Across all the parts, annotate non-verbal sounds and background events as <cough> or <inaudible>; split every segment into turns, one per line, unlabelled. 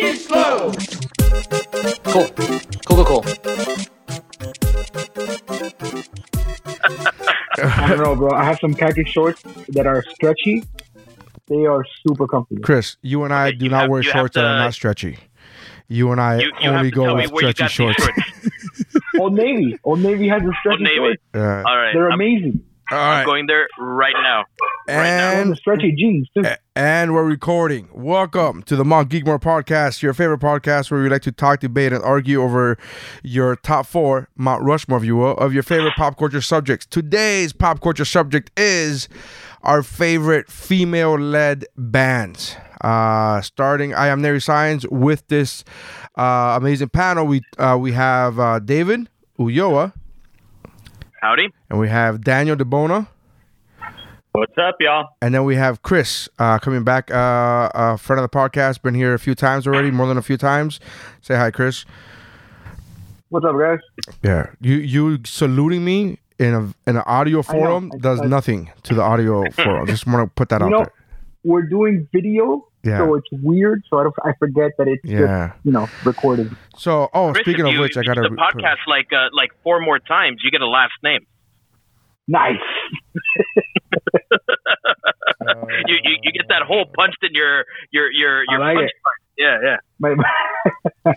They slow.
Cool. Cool, cool, cool. <laughs>
I don't know, bro. I have some khaki shorts that are stretchy. They are super comfortable.
Chris, you and I
Okay,
do not
have-
wear
you have
shorts that are not stretchy. You and I
You, you
only go with stretchy shorts.
these shorts.
Old Navy. Old Navy has the stretchy
Old Navy.
shorts.
Yeah.
All right.
They're
I'm
amazing.
All
I'm going there right now.
And
And
the stretchy jeans too.
and we're recording. Welcome to the Mount Geekmore podcast, your favorite podcast where we like to talk, debate, and argue over your top four Mount Rushmore, if you will, of your favorite pop culture subjects. Today's pop culture subject is our favorite female-led bands. Uh, starting, I am Neri Science with this uh, amazing panel. We uh, we have uh, David Uyoa
Howdy.
and we have Daniel DeBona.
What's up, y'all?
And then we have Chris uh, coming back, uh, a friend of the podcast, been here a few times already, more than a few times. Say hi, Chris.
What's up, guys?
Yeah, you you saluting me in a in an audio
I know.
forum
I-
does
I-
nothing to the audio <laughs> forum. Just want to put that out
know,
there.
We're doing video,
Yeah.
so it's weird. So I, don't, I forget that it's
Yeah.
just you know recording.
So, oh,
Chris,
speaking of
you,
which, I got
do
to.
the podcast like uh, like four more times. You get a last name.
Nice. <laughs>
You, you you get that hole punched in your your your your
like
punch
it.
card. Yeah, yeah.
My,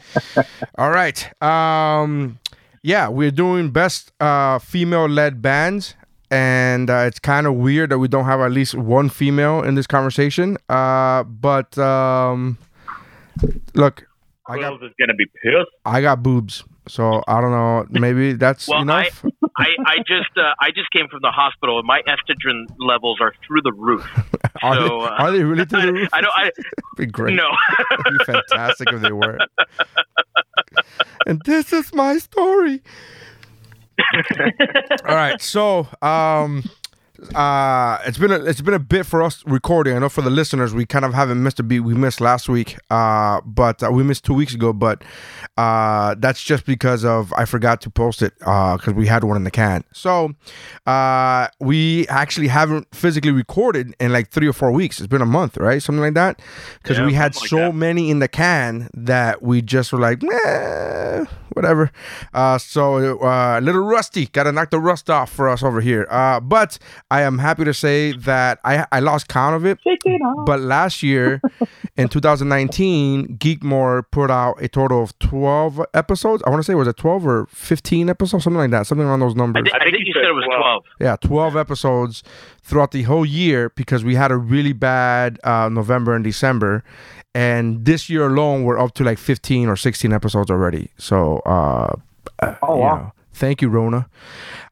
<laughs>
All right. Um, yeah, we're doing best uh, female-led bands, and uh, it's kind of weird that we don't have at least one female in this conversation. Uh, but um, look, I got
is gonna be pissed.
I got boobs, so I don't know. Maybe that's
Well,
enough. <laughs>
I I just uh, I just came from the hospital and my estrogen levels are through the roof. <laughs>
are,
so,
they,
uh,
are they really through the <laughs> roof?
I don't. I
be great.
no.
It'd be fantastic if they were. and this is my story. All right, so um, uh, it's been a, it's been a bit for us recording. I know for the listeners, we kind of haven't missed a beat. We missed last week, uh, but uh, we missed two weeks ago. But uh, that's just because of I forgot to post it uh because we had one in the can. So uh, we actually haven't physically recorded in like three or four weeks. It's been a month, right? Something like that. Because
Yeah,
we had
like
so
that.
many in the can that we just were like, whatever. Uh, so uh, a little rusty. Got to knock the rust off for us over here. Uh, but I am happy to say that I I lost count of it.
Shake it off.
But last year, <laughs> in 2019, Geekmore put out a total of 12 episodes. I want to say was it 12 or 15 episodes, something like that, something around those
I,
numbers.
think- I think you said it was twelve.
Yeah, 12 episodes throughout the whole year because we had a really bad uh, November and December. And this year alone, we're up to like 15 or 16 episodes already. So, uh, uh,
Oh,
you
wow.
know, thank you, Rona.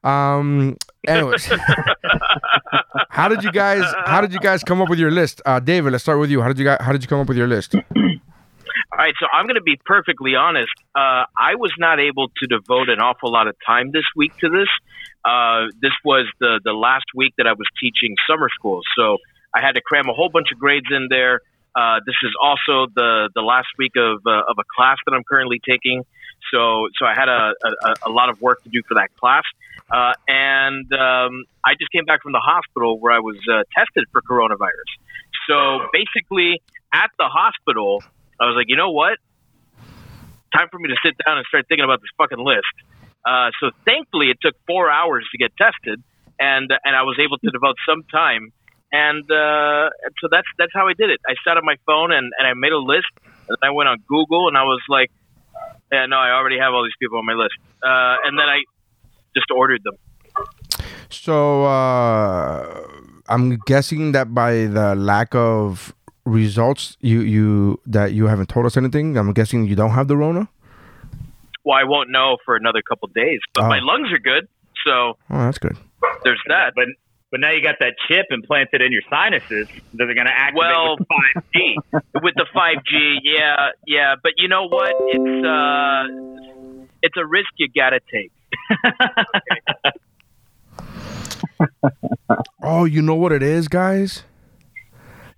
Um, anyways, <laughs> how did you guys? How did you guys come up with your list? Uh, David, let's start with you. How did you guys? How did you come up with your list?
All right, so I'm going to be perfectly honest. Uh, I was not able to devote an awful lot of time this week to this. Uh, this was the the last week that I was teaching summer school, so I had to cram a whole bunch of grades in there. Uh, this is also the the last week of uh, of a class that I'm currently taking, so so I had a, a, a lot of work to do for that class. Uh, and um, I just came back from the hospital where I was uh, tested for coronavirus. So basically, at the hospital, I was like, you know what? Time for me to sit down and start thinking about this fucking list. Uh, so thankfully, it took four hours to get tested, and and I was able to devote some time. And uh, so that's that's how I did it. I sat on my phone and, and I made a list, and I went on Google and I was like, yeah, no, I already have all these people on my list. Uh, and then I just ordered them.
So uh, I'm guessing that by the lack of results, you you that you haven't told us anything. I'm guessing you don't have the Rona.
Well, I won't know for another couple days, but
Oh.
my lungs are good, so
Oh, that's good.
there's that.
But But now you got that chip implanted in your sinuses that are going to activate
Well-
with 5G. <laughs>
with the 5G, yeah, yeah. But you know what? It's uh, it's a risk you gotta take. <laughs>
Oh, you know what it is, guys?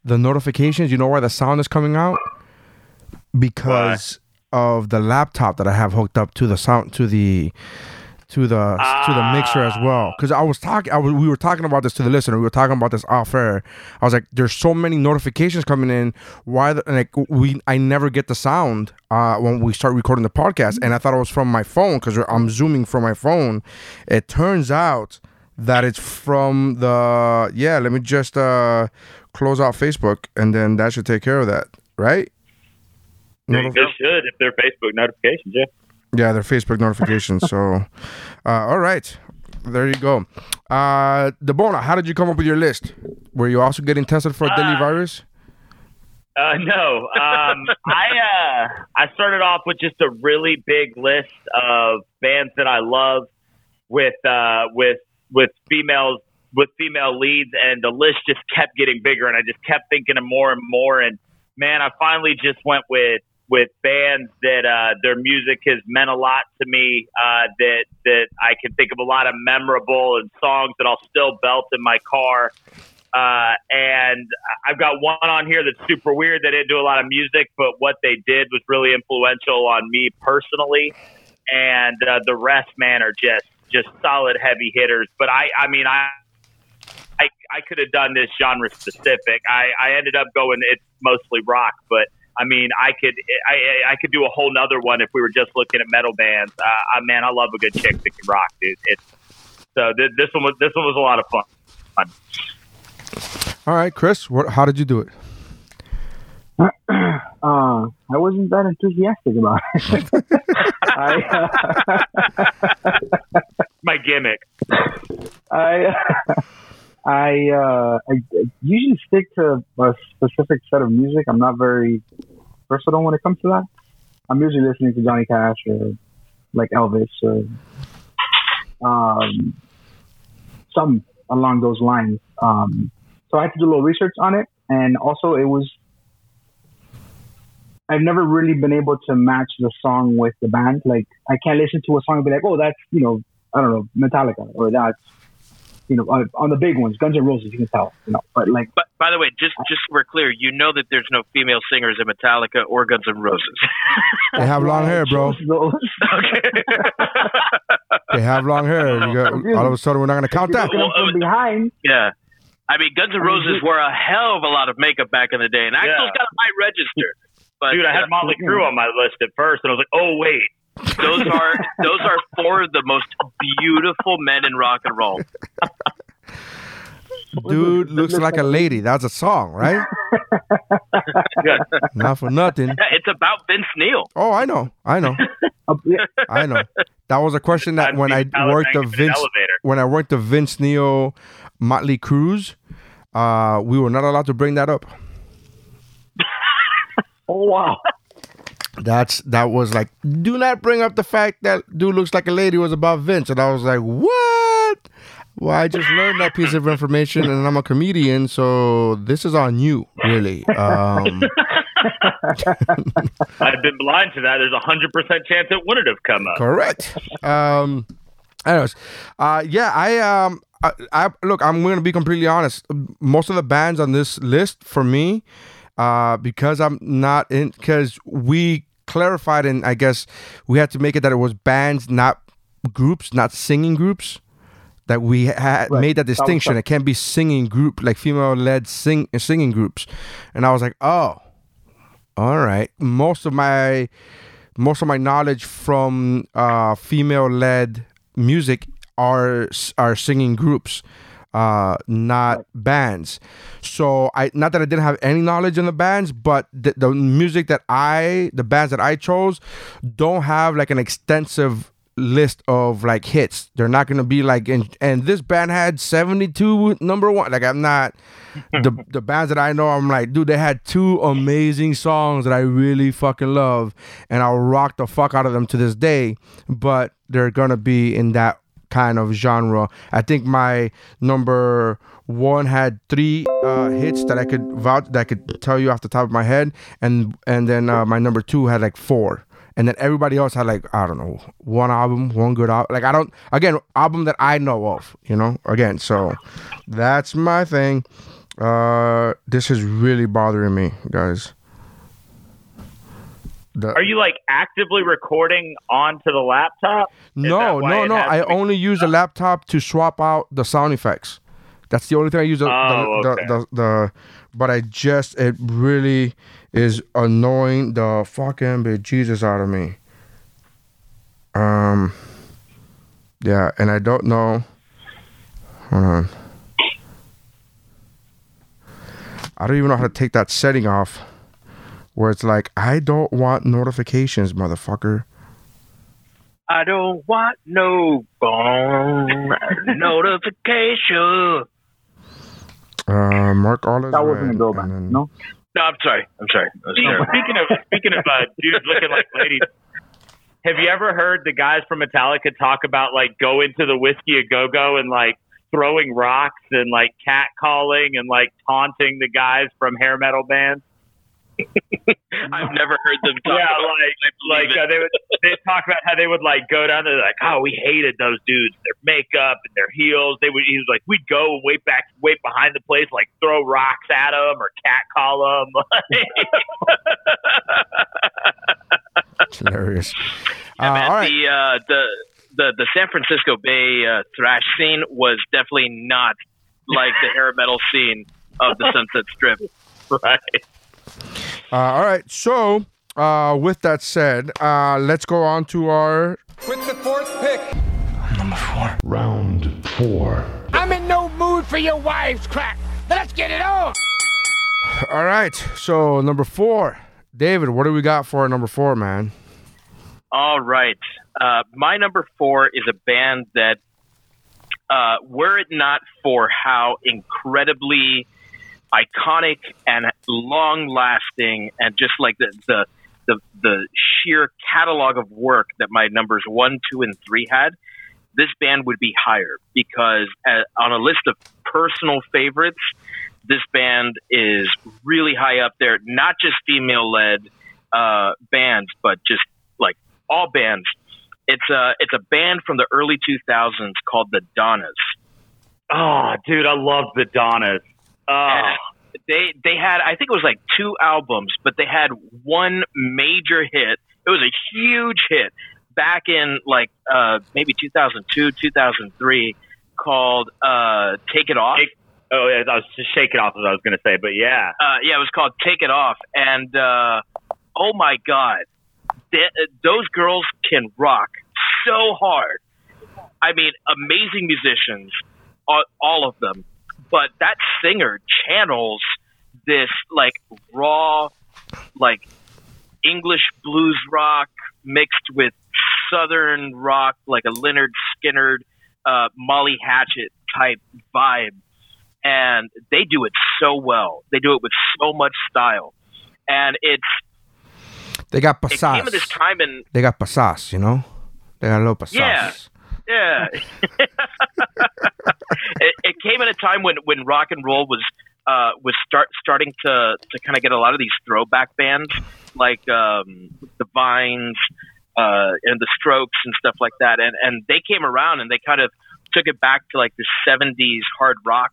The notifications. You know why the sound is coming out? Because of the laptop that I have hooked up to the sound to the to the to the mixer as well. Because I was talking, I was, we were talking about this to the listener. We were talking about this off air. I was like, "There's so many notifications coming in. Why? The, like we, I never get the sound uh, when we start recording the podcast, and I thought it was from my phone because I'm zooming from my phone. It turns out that it's from the yeah. Let me just uh, close out Facebook, and then that should take care of that, right?
They should if they're Facebook notifications. Yeah.
Yeah, they're Facebook notifications. so, uh, all right, there you go. Uh, Debona, how did you come up with your list? Were you also getting tested for a deadly
Uh,
virus?
Uh, no, um, <laughs> I uh, I started off with just a really big list of bands that I love with uh, with with females with female leads, and the list just kept getting bigger, and I just kept thinking of more and more. And man, I finally just went with with bands that uh, their music has meant a lot to me. Uh, that that I can think of a lot of memorable and songs that I'll still belt in my car. Uh, and I've got one on here that's super weird. They didn't do a lot of music, but what they did was really influential on me personally. And uh, the rest, man, are just just solid heavy hitters. But I, I mean, I. I, I could have done this genre specific. I, I ended up going it's mostly rock, but I mean I could I, I could do a whole nother one if we were just looking at metal bands. Uh, I, man, I love a good chick that can rock, dude. It's so th- this one was this one was a lot of fun.
All right, Chris, what, how did you do it? <clears throat>
uh, I wasn't that enthusiastic about it. <laughs> I, uh, <laughs>
My gimmick. <laughs>
I, I, uh, I usually stick to a specific set of music. I'm not very versatile when it comes to that. I'm usually listening to Johnny Cash or like Elvis or um, some along those lines. Um, so I had to do a little research on it, and also it was. I've never really been able to match the song with the band. Like I can't listen to a song and be like, "Oh, that's you know, I don't know, Metallica," or that's you know, on, on the big ones, Guns N' Roses, you can tell, you know. But like,
But by the way, just just so we're clear, you know that there's no female singers in Metallica or Guns N' Roses. <laughs>
They have long hair, bro. <laughs>
okay. <laughs>
They have long hair. Got, all of a sudden, we're not going to count that.
looking from behind,
yeah. I mean, Guns N' Roses wore a hell of a lot of makeup back in the day, and Axl's
Yeah.
got a high register. But
Dude, I
uh,
had Motley Crue on my list at first, and I was like, oh wait,
those are those are four of the most beautiful men in rock and roll. <laughs>
Dude looks like a lady. That's a song, right? <laughs> Not for nothing.
Yeah, It's about Vince Neil.
Oh, I know. I know. <laughs> I know. That was a question that
I'd
when I
Tyler
worked the
Banks in an
Vince
elevator.
when I worked the Vince Neil Motley Cruz, uh, we were not allowed to bring that up.
oh wow,
That's that was like, do not bring up the fact that dude looks like a lady was about Vince, and I was like, what? Well, I just learned that piece of information, and I'm a comedian, so this is on you, really. Um, <laughs>
I've been blind to that. There's a hundred percent chance it wouldn't have come up.
Correct. Um, anyways, uh, yeah, I um, I, I look, I'm going to be completely honest. Most of the bands on this list for me, uh, because I'm not in, because we clarified and I guess we had to make it that it was bands, not groups, not singing groups. That we had
Right.
made that
That
distinction.
tough.
It can't be singing group like female led sing singing groups, and I was like, oh, all right. Most of my most of my knowledge from uh, female led music are are singing groups uh not bands. So i not that i didn't have any knowledge in the bands but the, the music that i the bands that i chose don't have like an extensive list of like hits. They're not gonna be like and, and this band had 72 number one. Like i'm not the <laughs> the bands that I know, I'm like, dude, they had two amazing songs that I really fucking love, and I'll rock the fuck out of them to this day. But they're gonna be in that kind of genre. I think my number one had three uh, hits that I could vouch that I could tell you off the top of my head, and and then uh, my number two had like four. And then everybody else had like I don't know one album, one good album. Like I don't again album that I know of, you know. Again, so that's my thing. Uh, this is really bothering me, guys. The-
Are you like actively recording onto the laptop? Is
no, no, no. I only use the laptop to swap out the sound effects. That's the only thing I use. The,
Oh,
the,
okay.
the, the, the, but I just it really is annoying the fucking bejesus out of me. Um. Yeah, and I don't know. Hold on. I don't even know how to take that setting off. Where it's like, I don't want notifications, motherfucker.
I don't want no phone notification.
Uh, Mark all is
That wasn't a
red,
go back.
then-
No.
No, I'm sorry. I'm sorry. That
Speaking of speaking of uh, dudes looking like ladies, have you ever heard the guys from Metallica talk about like going to the Whisky a Go Go and like throwing rocks and like catcalling and like taunting the guys from hair metal bands?
I've never heard them talk
yeah,
about
like like uh, they would they talk about how they would like go down there like oh we hated those dudes their makeup and their heels they would he was like we'd go and wait back wait behind the place like throw rocks at them or catcall them <laughs>
It's hilarious.
Yeah,
Uh,
man,
all right.
The uh, the the the San Francisco Bay uh, thrash scene was definitely not like the hair metal scene of the Sunset Strip. <laughs>
right
Uh, all right. So, uh, with that said, uh, let's go on to our.
With the fourth pick. Number four.
Round four.
I'm in no mood for your wife's crack. Let's get it on.
All right. So, number four. David, what do we got for our number four, man?
All right. Uh, my number four is a band that, uh, were it not for how incredibly iconic and long lasting and just like the, the, the, the sheer catalog of work that my numbers one, two, and three had, this band would be higher because uh, on a list of personal favorites, this band is really high up there, not just female led uh, bands, but just like all bands. It's a it's a band from the early 2000s called the Donnas.
oh dude I love the Donnas
And they they had I think it was like two albums, but they had one major hit. It was a huge hit back in like uh, maybe 2002 2003 called uh, Take It Off.
Take- oh yeah I was just shaking off what I was gonna say but yeah
uh, yeah, it was called Take It Off, and uh, oh my god, Th- those girls can rock so hard. I mean, amazing musicians, all, all of them. But that singer channels this like raw, like English blues rock mixed with southern rock, like a Lynyrd Skynyrd, uh, Molly Hatchet type vibe and they do it so well. They do it with so much style, and it's
They got passas.
it came at this time in
They got pasas, you know? They got a little pasas.
Yeah. Yeah. <laughs> it, it came at a time when when rock and roll was uh, was start starting to to kind of get a lot of these throwback bands like um, the Vines uh, and the Strokes and stuff like that, and and they came around and they kind of took it back to like the '70s hard rock,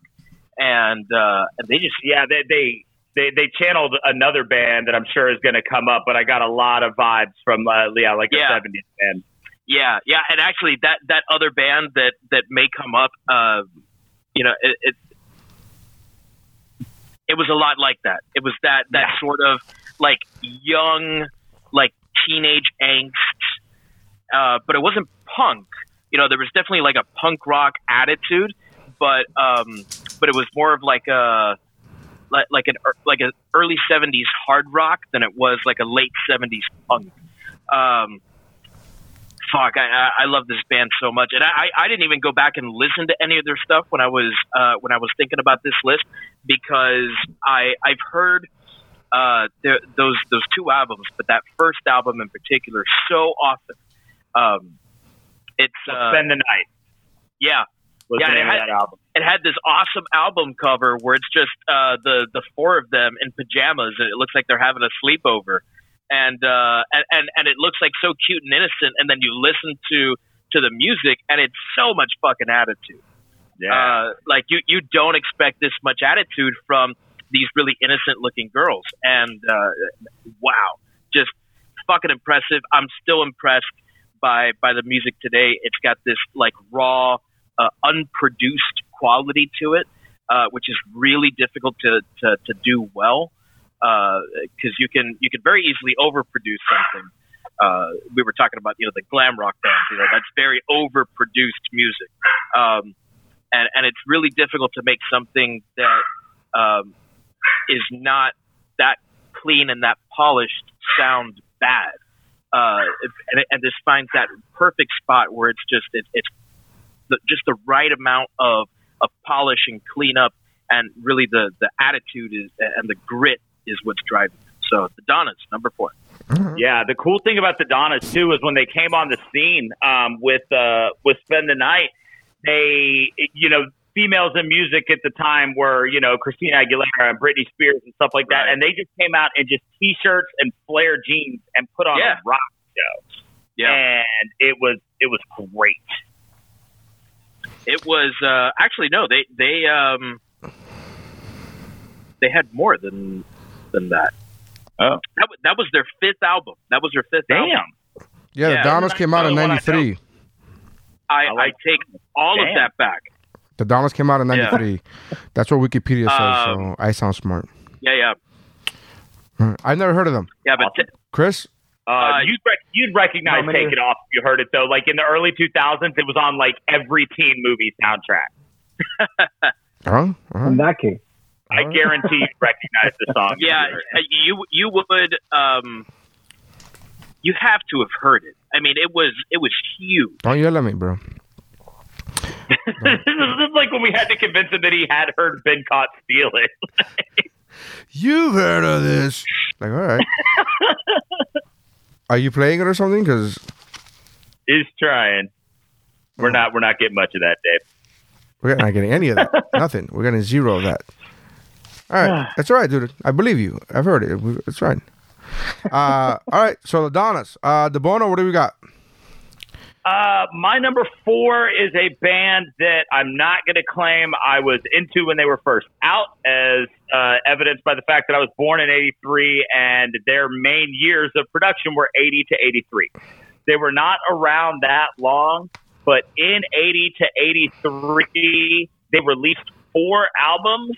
and uh, and they just
yeah they they they, they channeled another band that I'm sure is going to come up, but I got a lot of vibes from uh, yeah, like
Yeah.
a '70s band.
Yeah, yeah, and actually, that that other band that that may come up, uh, you know, it, it it was a lot like that. It was that that sort of like young, like teenage angst, uh, but it wasn't punk. You know, there was definitely like a punk rock attitude, but um, but it was more of like a like like an like an early '70s hard rock than it was like a late '70s punk. Um, fuck, I, I love this band so much, and I, I didn't even go back and listen to any of their stuff when I was uh, when I was thinking about this list because I I've heard uh, those those two albums, but that first album in particular so often. Um, it's uh,
Spend the night.
Yeah,
Was
Yeah, it had-
that album.
it had this awesome album cover where it's just uh, the the four of them in pajamas, and it looks like they're having a sleepover, and uh, and, and it looks like so cute and innocent, and then you listen to to the music, and it's so much fucking attitude.
Yeah.
Uh, like you you don't expect this much attitude from these really innocent looking girls, and uh, wow, just fucking impressive. I'm still impressed by by the music today. It's got this like raw, uh, unproduced quality to it, uh, which is really difficult to to, to do well because you can you can very easily overproduce something. Uh, we were talking about you know the glam rock bands, you know that's very overproduced music, um, and and it's really difficult to make something that um, is not that clean and that polished sound bad. Uh, and, and this finds that perfect spot where it's just it, it's the, just the right amount of of polish and cleanup, and really the the attitude is and the grit is what's driving. it. So the Donnas, number four.
Yeah, the cool thing about the Donnas too is when they came on the scene um, with uh, with Spend the Night, they you know females in music at the time were you know Christina Aguilera and Britney Spears and stuff like that,
Right.
and they just came out in just t-shirts and flare jeans and put on
Yeah.
a rock show,
Yeah,
and it was it was great.
it was uh, actually no, they they um they had more than than that.
Oh.
That, wa- that was their fifth album. That was their fifth album.
Damn,
Yeah,
Yeah.
the Donnas came out in
Another one I
'93.
I,
I like-
I take all of that back.
The Donnas came out in
Yeah.
'93. That's what Wikipedia says.
Um,
so I sound smart.
Yeah, yeah.
I've never heard of them.
yeah. But t-
Chris,
uh,
Uh,
you'd rec- you'd recognize
No,
Take It Off if you heard it though. Like in the early 2000s, it was on like every teen movie soundtrack. <laughs>
huh? Uh-huh.
In that case,
I guarantee you'd recognize the song.
yeah,
you heard it.
uh, you you would um, you have to have heard it. I mean, it was it was huge.
Don't yell at me, bro. <laughs>
this is like when we had to convince him that he had heard Been caught stealing.
You've heard of this? Like, all right. <laughs> Are you playing it or something? Because
He's trying. We're not. We're not getting much of that, Dave.
we're not getting any of that. <laughs> Nothing. We're getting zero of that. All right, <sighs> that's all right, dude. I believe you. I've heard it. It's right. Uh, <laughs> all right. So the Donnas, uh, the Bono. What do we got?
Uh, my number four is a band that I'm not going to claim I was into when they were first out, as uh, evidenced by the fact that I was born in '83 and their main years of production were '80 to '83. They were not around that long, but in '80 to '83, they released four albums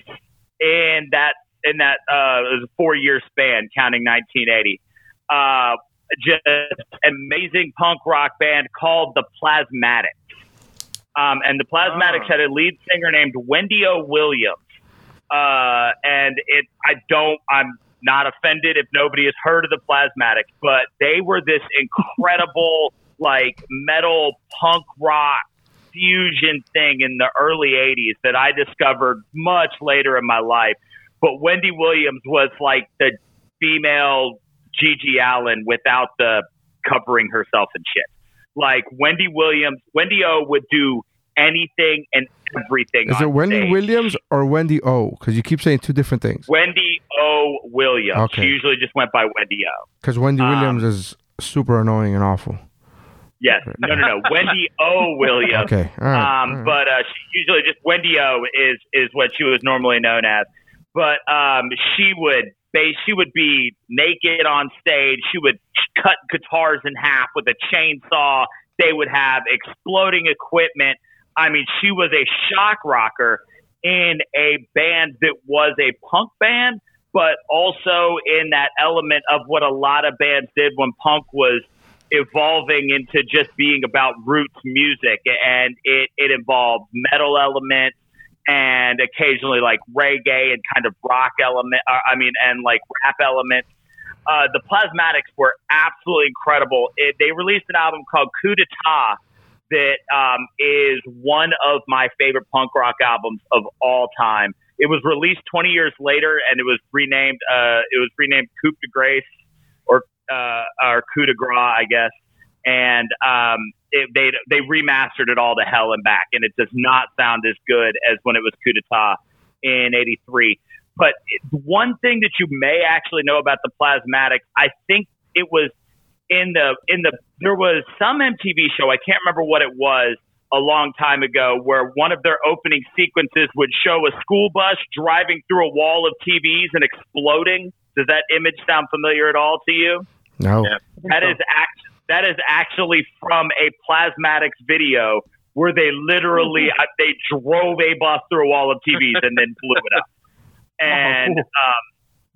in that in that uh, it was a four year span, counting 1980. Uh, just amazing punk rock band called the Plasmatics. Um, and the Plasmatics had a lead singer named Wendy O. Williams. Uh, and it, I don't, I'm not offended if nobody has heard of the Plasmatics, but they were this incredible, like metal punk rock fusion thing in the early 80s that I discovered much later in my life. But Wendy Williams was like the female GG Allin without the covering herself and shit. Like Wendy Williams, Wendy O would do anything and everything.
Is it Wendy
stage.
Williams or Wendy O? Because you keep saying two different things.
Wendy O. Williams.
Okay.
She usually just went by Wendy O.
Because Wendy
Um,
Williams is super annoying and awful.
Yes. No, no, no. Wendy O. Williams. <laughs>
Okay. All right.
Um,
all right.
but uh, she usually just Wendy O is is what she was normally known as. But um, she would base she would be naked on stage. She would cut guitars in half with a chainsaw. They would have exploding equipment. I mean, she was a shock rocker in a band that was a punk band, but also in that element of what a lot of bands did when punk was evolving into just being about roots music. And it, it involved metal elements and occasionally like reggae and kind of rock element uh, i mean and like rap elements. Uh, the plasmatics were absolutely incredible. It, they released an album called coup d'etat that um, is one of my favorite punk rock albums of all time. It was released 20 years later and it was renamed uh, it was renamed coupe de grace uh, or coup de grace, I guess. And um, it, they they remastered it all to hell and back, and it does not sound as good as when it was Coup d'etat in '83. But one thing that you may actually know about the Plasmatics, I think it was in the in the there was some MTV show I can't remember what it was a long time ago where one of their opening sequences would show a school bus driving through a wall of TVs and exploding. Does that image sound familiar at all to you?
No.
Yeah.
That is act that is actually from a Plasmatics video where they literally <laughs> uh, they drove a bus through a wall of TVs and then blew it up. <laughs> And um,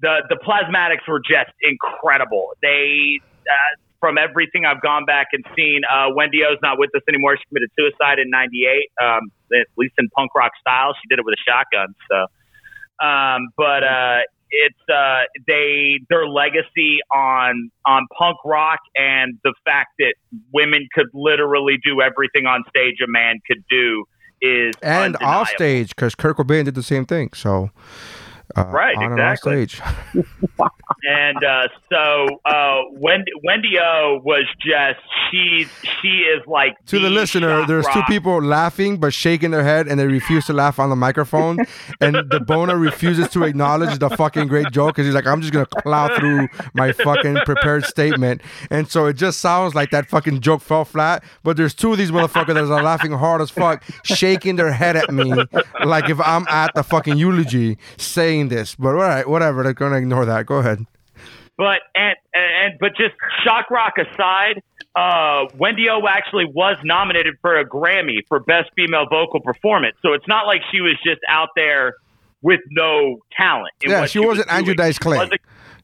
the the Plasmatics were just incredible. They uh, from everything I've gone back and seen, uh, Wendy O's not with us anymore. She committed suicide in '98, um, at least in punk rock style. She did it with a shotgun. So, um, but uh, it's uh, they their legacy on on punk rock and the fact that women could literally do everything on stage a man could do is
And
undeniable.
off stage, because Kurt Cobain did the same thing. So, uh,
Right,
on and
exactly.
off stage. <laughs>
and uh, so uh, Wendy, Wendy O was just she she is like
To the listener,
shock
there's two people laughing but shaking their head and they refuse to laugh on the microphone. and the boner refuses to acknowledge the fucking great joke because he's like, I'm just going to plow through my fucking prepared statement. And so it just sounds like that fucking joke fell flat. But there's two of these motherfuckers that are laughing hard as fuck, shaking their head at me like if I'm at the fucking eulogy saying this. But all right, whatever. They're going to ignore that. Go ahead.
But and and but just shock rock aside, uh, Wendy O actually was nominated for a Grammy for best female vocal performance. So it's not like she was just out there with no talent.
Yeah, she
was
wasn't Andrew
doing.
Dice Clay.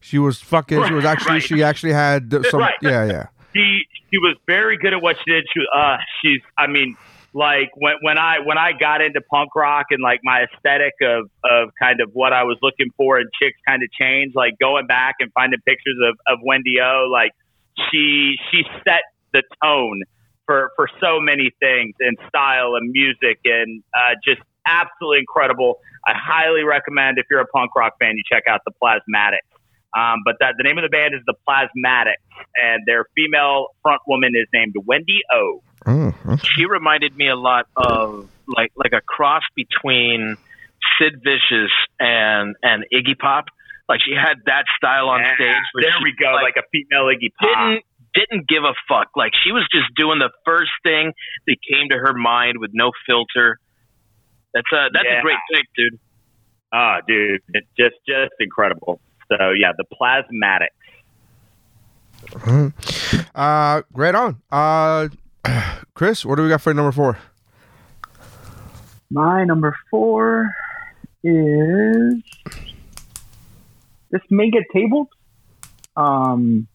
She
She was fucking, she was actually,
Right.
she actually had some,
Right.
yeah, yeah.
she she was very good at what she did. She uh she's I mean like when when I when I got into punk rock and like my aesthetic of of kind of what I was looking for and chicks kind of changed. Like going back and finding pictures of of Wendy O, like she she set the tone for for so many things in style and music and uh, just absolutely incredible. I highly recommend if you're a punk rock fan, you check out the Plasmatics. Um, but that the name of the band is the Plasmatics, and their female front woman is named Wendy O.
Mm, okay.
She reminded me a lot of like like a cross between Sid Vicious and and Iggy Pop. Like she had that style on
Yeah,
stage.
there
she,
we go, like, a female Iggy Pop.
didn't didn't give a fuck. Like she was just doing the first thing that came to her mind with no filter. That's a that's
Yeah.
a great pick, dude.
Oh, dude, it's just just incredible. So yeah, the Plasmatics.
Uh, great on. Uh, <clears throat> Chris, what do we got for number four?
My number four is this may get tabled. Um,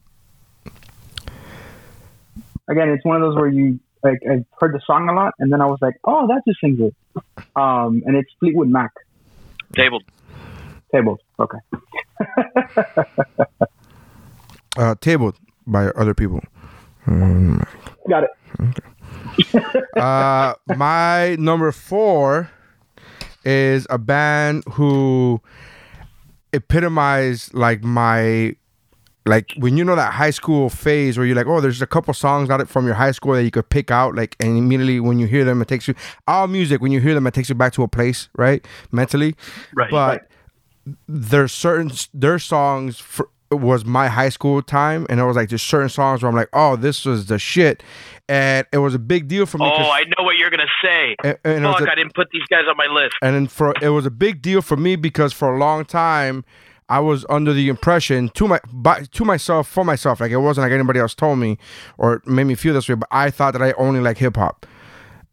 again, it's one of those where you like I heard the song a lot, and then I was like, oh, that just sings it. Um, and it's Fleetwood Mac.
Tabled.
Tabled. Okay. <laughs>
Uh, tabled by other people. Um,
Got it. Okay.
uh, my number four is a band who epitomized like my like when you know that high school phase where you're like, oh, there's a couple songs out it from your high school that you could pick out, like, and immediately when you hear them, it takes you all music. When you hear them, it takes you back to a place, right, mentally.
Right.
But there's certain their songs for, was my high school time, and it was like just certain songs where I'm like, oh, this was the shit, and it was a big deal for me.
Oh, I know what you're gonna say.
and, and
Fuck,
a-
I didn't put these guys on my list.
and then for it was a big deal for me because for a long time I was under the impression to my by, to myself for myself like it wasn't like anybody else told me or made me feel this way but I thought that I only like hip hop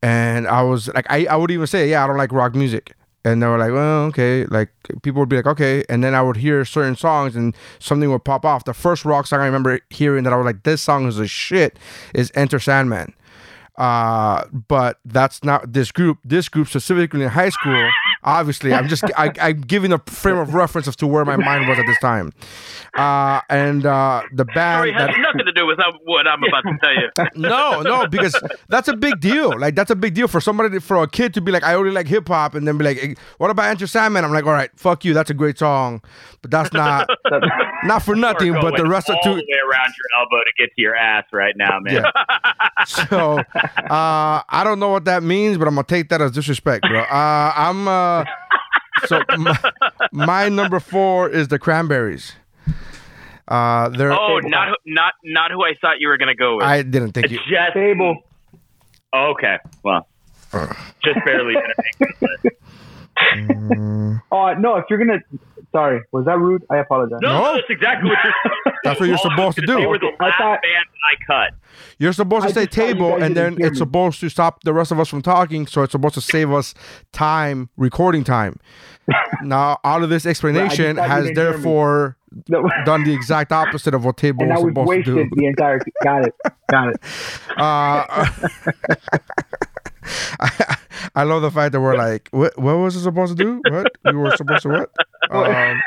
and I was like I, I would even say yeah I don't like rock music and they were like well okay like people would be like okay and then I would hear certain songs and something would pop off. The first rock song I remember hearing that I was like this song is a shit is Enter Sandman. Uh but that's not this group this group specifically in high school Obviously, I'm just I, <laughs> I'm giving a frame of reference as to where my mind was at this time. Uh, and uh, the band
Sorry, it has
that
nothing to do with what I'm about to tell you. <laughs>
no, no, because that's a big deal. Like that's a big deal for somebody, for a kid to be like, I only like hip hop, and then be like, "Eh, what about Enter Sandman? I'm like, all right, fuck you, that's a great song, but that's <laughs> not not for nothing. But the
going
rest of two,
the way around your elbow to get to your ass right now, man.
Yeah. so uh, I don't know what that means, but I'm gonna take that as disrespect, bro. Uh, I'm uh, so my, my number four is the Cranberries. Uh, they're
Oh, not who- not not who I thought you were gonna go with.
I didn't think you.
Just
Table.
okay. Well, just barely. <laughs> gonna make it.
Oh no! If you're gonna, sorry, was that rude? I apologize.
No,
No.
that's exactly what you're. <laughs>
That's what you're
All I'm
supposed to
gonna
do.
say were the
I
last
thought-
band I cut.
You're supposed to
I
say
just thought you
table,
guys
and
didn't
then
hear
it's
me.
supposed to stop the rest of us from talking. So it's supposed to save us time, recording time. <laughs> now, out of this explanation,
thought you
has
didn't hear me.
therefore
No. <laughs>
done the exact opposite of what table
and I
was
was
supposed to
wasted
do.
the entire. Got it. Got it.
Uh, I, I love the fact that we're like, what, what was it supposed to do? <laughs> What we were supposed to what? Um,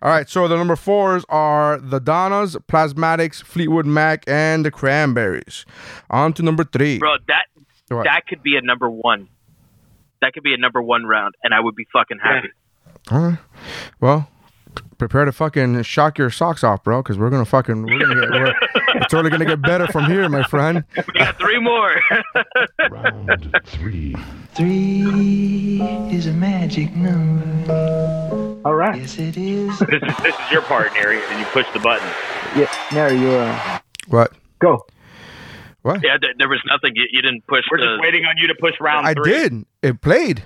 all right, so the number fours are the Donnas, Plasmatics, Fleetwood Mac, and the Cranberries. On to number three.
Bro, that
What?
that could be a number one. That could be a number one round, and I would be fucking happy.
All right. Well, prepare to fucking shock your socks off, bro, because we're gonna fucking we're gonna get we're, it's only gonna get better from here, my friend. <laughs>
We got three more. <laughs>
Round three.
Three is a magic number.
All right.
Yes, it is. <laughs>
This is this is your part, Neri, and you push the button.
Yeah, Mary, you uh,
What?
go.
What?
yeah, there, there was nothing. You, you didn't push
We're
the.
just waiting on you to push round
I
three.
did. It played.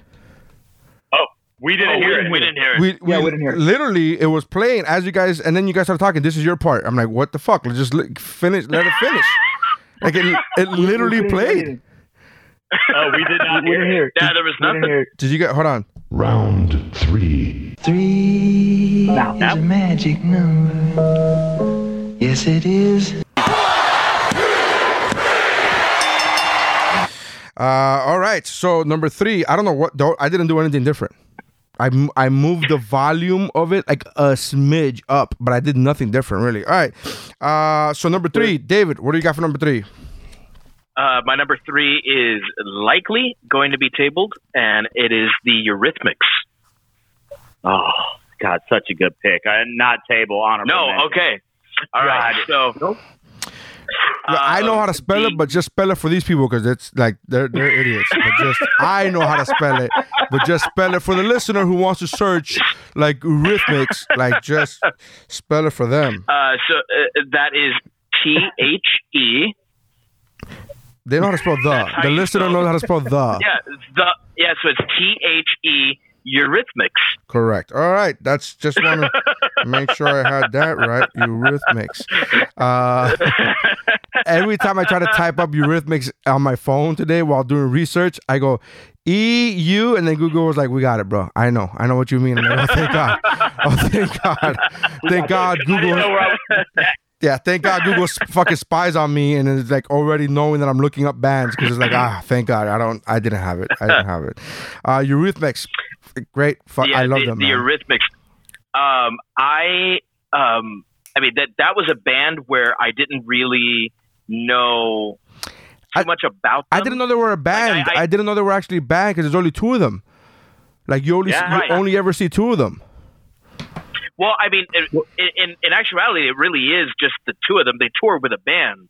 We didn't
Oh,
hear
we,
it.
we didn't hear it.
We,
Yeah, we didn't hear it.
Literally, it was playing as you guys, and then you guys started talking. This is your part. I'm like, what the fuck? Let's just li- finish. Let it finish. <laughs> Like it, it literally
We couldn't hear
played.
Oh, we did not <laughs>
We
hear it.
hear it.
Yeah, there was
We didn't
nothing.
hear it.
Did you get? Hold on.
Round three.
Three
Now.
is a magic number. Yes, it is.
Uh, all right. So number three. I don't know what. Don't, I didn't do anything different. I, m- I moved the volume of it like a smidge up, but I did nothing different really. All right. Uh, so number three, David. What do you got for number three?
Uh, my number three is likely going to be tabled, and it is the Eurythmics.
Oh, God, such a good pick. I, not table, honorable
No,
mention.
okay. All right. So
Yeah, I know
um,
how to spell it, but just spell it for these people because it's like they're they're idiots. But just I know how to spell it, but just spell it for the listener who wants to search like rhythmics. Like just spell it for them.
Uh, so uh, that is T H E.
They know how to spell the. The listener knows how to spell the.
Yeah, the yeah. So it's T H E Eurythmics.
Correct. All right. That's just want to <laughs> make sure I had that right. Eurythmics. Uh, every time I try to type up Eurythmics on my phone today while doing research, I go E U, and then Google was like, "We got it, bro. I know. I know what you mean." Like, "Oh, thank God. Oh, thank God. <laughs> Thank God,
I didn't know
Google." <laughs>
where I was next.
Yeah, thank God Google <laughs> fucking spies on me and is like already knowing that I'm looking up bands because it's like ah, <laughs> thank God I don't, I didn't have it, I didn't have it. Uh, Eurythmics, great, Fuck,
yeah,
I love
the,
them.
the
man.
Eurythmics. Um, I um, I mean that that was a band where I didn't really know too
I-
much about. Them.
I didn't know they were a band. I,
I-
didn't know they were actually a band because there's only two of them. Like you only
Yeah,
you
right.
only ever see two of them.
Well, I mean, in, in in actuality, it really is just the two of them. They tour with a band,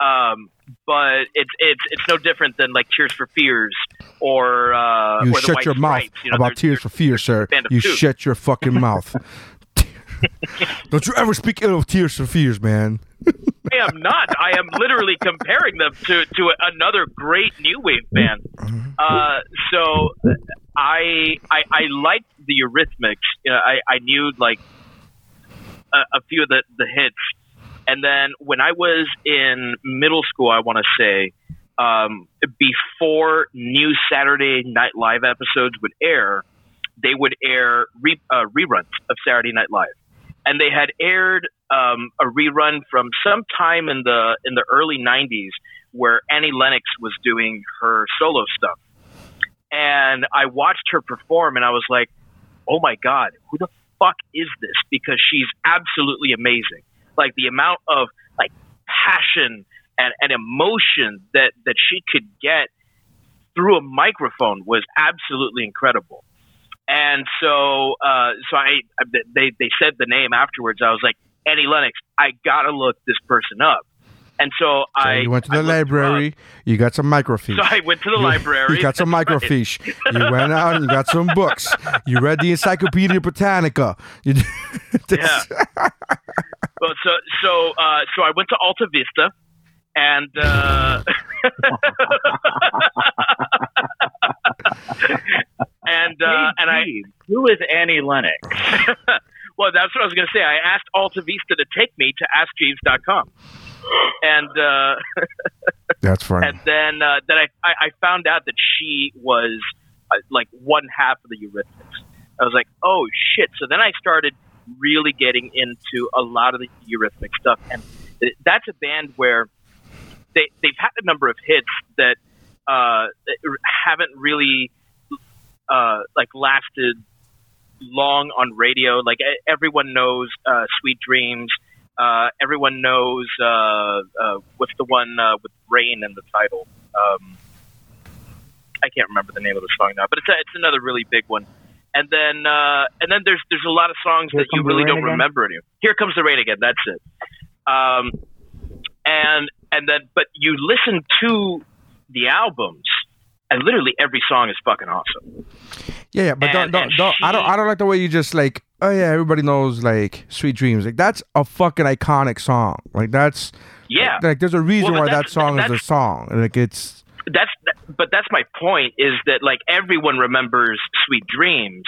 um, but it's it's it's no different than like Tears for Fears or uh,
You
or
shut your mouth
You know,
about Tears for Fears, sir. You
two.
shut your fucking <laughs> mouth. Don't you ever speak ill of Tears for Fears, man.
I am not. I am literally comparing them to to another great new wave band. Uh, so I I, I liked the Eurythmics. You know, I I knew like a, a few of the the hits, and then when I was in middle school, I want to say. Um, before new Saturday Night Live episodes would air, they would air re- uh, reruns of Saturday Night Live, and they had aired um, a rerun from some time in the in the early '90s where Annie Lennox was doing her solo stuff, and I watched her perform, and I was like, "Oh my god, who the fuck is this?" Because she's absolutely amazing. Like the amount of like passion and, and emotion that that she could get through a microphone was absolutely incredible. And so, uh, so I, they, they said the name afterwards. I was like, Annie Lennox, I gotta look this person up. And so,
So
I
you went to the
looked her up.
library. You got some microfiche.
So I went to the library. <laughs>
You got some
That's right.
microfiche. You went out and you got some books. You read the Encyclopedia Britannica. <laughs> You,
Yeah. <laughs> well, so so uh, so I went to Alta Vista, and uh, and uh, and I
who is Annie Lennox?
well, that's what I was going to say. I asked Alta Vista to take me to AskJeeves.com, and uh, <laughs>
That's funny.
and then uh, then I, I I found out that she was uh, like one half of the Eurythmics. I was like, oh shit! So then I started really getting into a lot of the Eurythmic stuff, and th- that's a band where they they've had a number of hits that uh, that haven't really uh, like lasted long on radio. Like everyone knows uh, "Sweet Dreams." Uh, everyone knows uh, uh, what's the one uh, with rain in the title. Um, I can't remember the name of the song now, but it's a, it's another really big one. And then uh, and then there's there's a lot of songs
Here
that you really don't
Again?
remember any. Here comes the rain again. That's it. Um, and and then but you listen to the albums, and literally every song is fucking awesome.
Yeah, yeah, but
And-
don't, don't, don't I don't, I don't like the way you just like, oh yeah, everybody knows like "Sweet Dreams." Like that's a fucking iconic song. Like that's
Yeah.
Like there's a reason
Well,
why that song is
a
song. Like it's
that's but that's my point is that like everyone remembers sweet dreams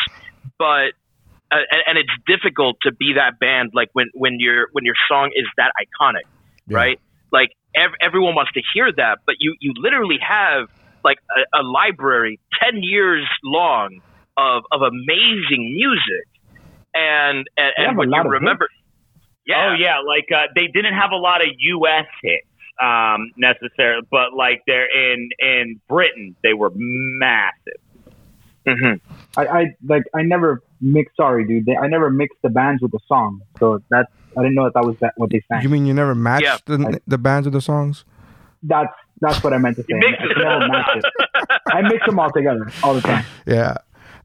but uh, and, and it's difficult to be that band like when when your when your song is that iconic right like ev- everyone wants to hear that but you you literally have like a, a library 10 years long of of amazing music and and,
They
and
a
when you
of hits.
remember yeah
Oh yeah, like uh, they didn't have a lot of U.S. hits um, necessarily, but like they're in in Britain, they were massive.
Mhm.
I, I like I never mixed. Sorry, dude. They, I never mixed the bands with the song, so that's I didn't know that that was that what they sang.
you mean you never matched
Yeah.
the, the bands with the songs?
that's that's what I meant to say. I, I never matched it. <laughs> I mix them all together all the time.
Yeah.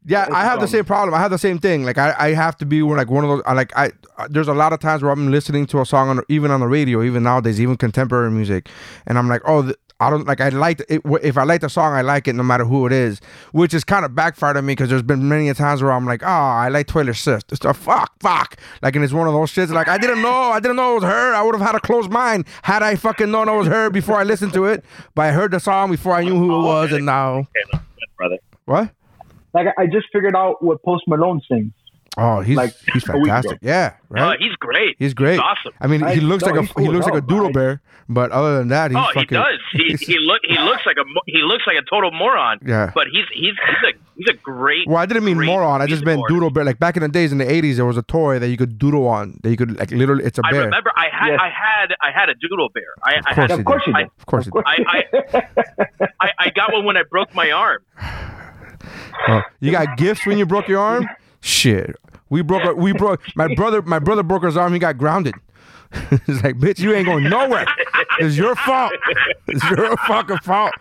Yeah, I have the same problem. I have the same thing. Like I, I have to be like one of those. I like I. uh, There's a lot of times where I'm listening to a song on even on the radio, even nowadays, even contemporary music, and I'm like, oh, th- I don't like. I like it, if I like the song, I like it no matter who it is, which is kind of backfired on me because there's been many a times where I'm like, oh, I like Taylor Swift. It's a fuck, fuck. Like, and it's one of those shits. Like I didn't know, I didn't know it was her. I would have had a closed mind had I fucking known it was her before I listened to it. But I heard the song before I knew who it was, and now
brother.
what?
Like I I just figured out what Post Malone sings.
Oh, he's
Like,
he's
a week ago.
fantastic. Yeah,
Oh,
right.
he's great
He's great.
awesome
I mean, he looks
No,
like a
cool
he
as
looks like a
hell,
doodle
right?
bear, but other than that, he's
oh, he
fucking.
does. He he look he looks like a he looks like a total moron.
Yeah.
But he's he's he's a he's a great.
Well, I didn't mean moron. I just meant
musical
doodle bear. Like back in the days in the '80s, there was a toy that you could doodle on. That you could like literally. It's a bear.
I remember I had
Yes.
I had I had a doodle bear. I, I
Of course,
had,
he
Of course
did.
you.
Of course, he did.
I, I I got one when I broke my arm. <sighs> <laughs>
Oh, you got gifts when you broke your arm? Shit, we broke. our- We broke. My brother. My brother broke his arm. He got grounded. <laughs> it's like, bitch, you ain't going nowhere. It's your fault. It's your fucking fault.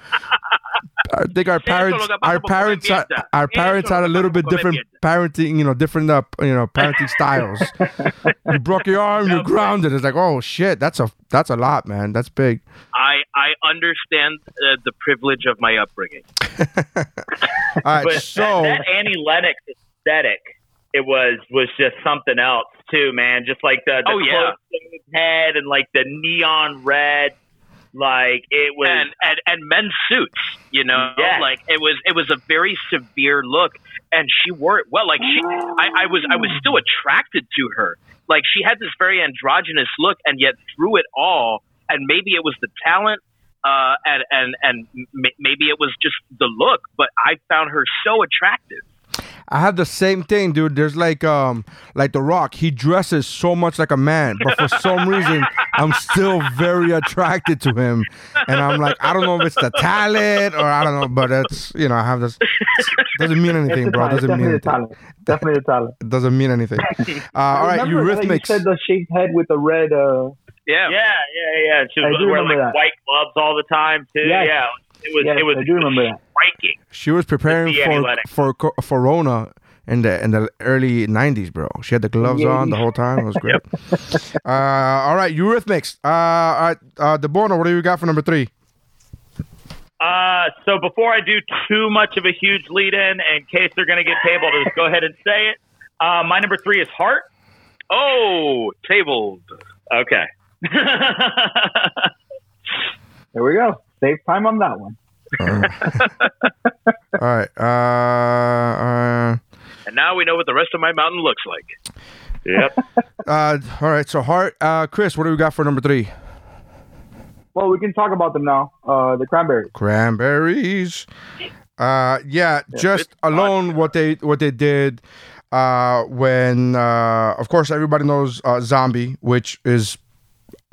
I think our parents, our parents, are- our parents had a little bit different parenting, you know, different, uh, you know, parenting styles. <laughs> you broke your arm, you're grounded. It's like, oh shit, that's a, that's a lot, man. That's big.
I I understand uh, the privilege of my upbringing. <laughs>
All right,
But
so
that, that Annie Lennox aesthetic, it was was just something else too, man. Just like the, the
Oh, yeah.
head and like the neon red, like it was.
and and and men's suits. You know,
Yes.
like it was it was a very severe look, and she wore it well. Like she, I, I was I was still attracted to her. Like she had this very androgynous look, and yet through it all, and maybe it was the talent. Uh, and and and m- maybe it was just the look, but I found her so attractive.
I have the same thing, dude. There's like um like The Rock. He dresses so much like a man, but for some reason I'm still very attracted to him. And I'm like, I don't know if it's the talent or I don't know, but it's you know, I have this Doesn't mean anything, bro. Doesn't mean
Definitely a
anything.
talent. Definitely a talent.
It doesn't mean anything. <laughs> Uh, all right,
Remember that
Eurythmics.
You said the shaved head with the red. Uh,
Yeah.
Yeah, yeah, yeah. She
I
was wearing like
that.
white gloves all the time too.
Yes.
Yeah, it was.
Yes,
it was.
I do remember that.
striking.
She was preparing
With the Annie
for
Lennox.
for co- for Rona in the in the early '90s, bro. She had the gloves
Yeah.
on the whole time. It was great. <laughs> uh, all right, Eurythmics. Uh, all right, uh, DeBono, what do you got for number three?
Uh, so before I do too much of a huge lead in, in case they're going to get tabled, I'll just go ahead and say it. Uh, my number three is Heart.
Oh, tabled.
Okay. <laughs>
There we go. Save time on that one. <laughs>
All right. Uh, uh,
And now we know what the rest of my mountain looks like.
yep. <laughs>
uh, all right. So, Heart. Uh, Chris, what do we got for number three?
Well, we can talk about them now. Uh, the cranberries.
Cranberries. Uh, yeah, just alone what they what they did. Uh, when uh, of course everybody knows uh, Zombie, which is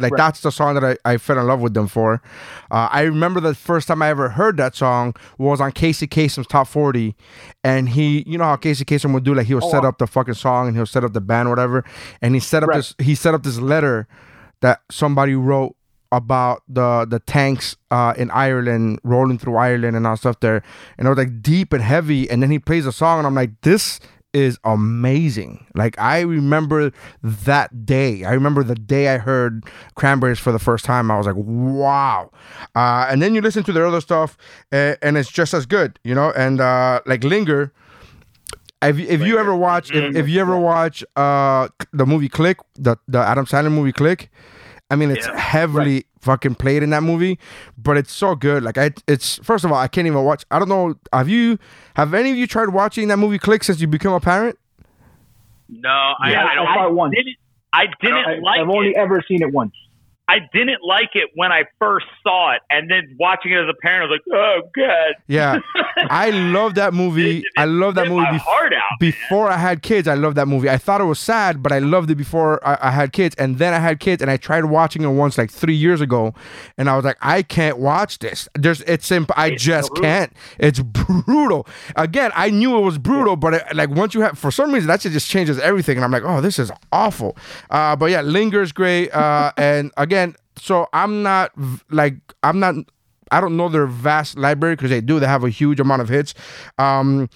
like
Right.
that's the song that I, I fell in love with them for. Uh, I remember the first time I ever heard that song was on Casey Kasem's Top 40. And he, you know how Casey Kasem would do, like he would
Oh,
set
wow.
up the fucking song and he'll set up the band, whatever. And he set up
Right.
this, he set up this letter that somebody wrote about the the tanks uh, in Ireland rolling through Ireland and all stuff there, and it was like deep and heavy. And then he plays a song, and I'm like, this is amazing. Like I remember that day. I remember the day I heard Cranberries for the first time. I was like, wow. Uh, and then you listen to their other stuff, uh, and it's just as good, you know. And uh, like Linger. If, if you ever watch if, if you ever watch uh the movie Click the the Adam Sandler movie Click, I mean it's heavily fucking played in that movie, but it's so good. Like I it's first of all I can't even watch. I don't know. Have you have any of you tried watching that movie Click since you become a parent?
No, I,
Yeah,
I don't.
I saw it once.
Didn't, I didn't
I,
like
I've only
it.
ever seen it once.
I didn't like it when I first saw it, and then watching it as a parent, I was like, "Oh God!"
Yeah, <laughs> I love that movie. I love that movie. bef-
out.
before I had kids, I loved that movie. I thought it was sad, but I loved it before I, I had kids. And then I had kids, and I tried watching it once, like three years ago, and I was like, I can't watch this. There's, it's imp- I just can't. It's <laughs> brutal. Again, I knew it was brutal, but it, like once you have, for some reason, that shit just changes everything, and I'm like, oh, this is awful. Uh, but yeah, Linger's great. Uh, <laughs> and again, so I'm not like I'm not. I don't know their vast library because they do. They have a huge amount of hits. Um,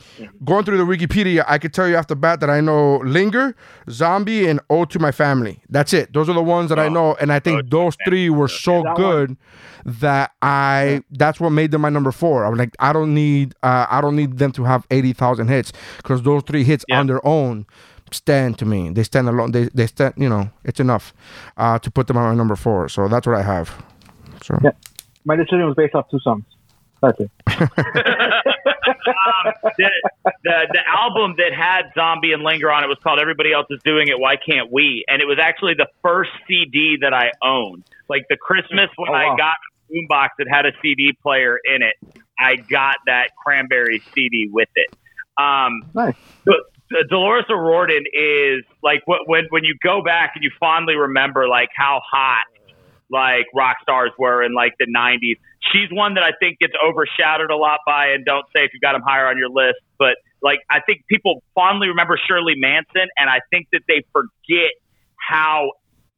going through the Wikipedia, I could tell you off the bat that I know Linger, Zombie, and Ode to My Family. That's it. Those are the ones that I know, and I think those three were so
That
good that I. That's what made them my number four. I'm like, I don't need. Uh, I don't need them to have eighty thousand hits because those three hits on their own stand to me. They stand alone. They they stand. You know, it's enough uh, to put them on my number four. So that's what I have. So.
Yeah. My decision was based off two songs. That's it. <laughs>
um, the, the the album that had Zombie and Linger on it was called Everybody Else Is Doing It, Why Can't We? And it was actually the first CD that I owned. Like the Christmas when
Oh, wow.
I got a boombox that had a CD player in it, I got that Cranberry CD with it. Um,
Nice.
but Dolores O'Riordan is like when when you go back and you fondly remember like how hot like rock stars were in like the 90s. She's one that I think gets overshadowed a lot by, and don't say if you've got them higher on your list, but like I think people fondly remember Shirley Manson, and I think that they forget how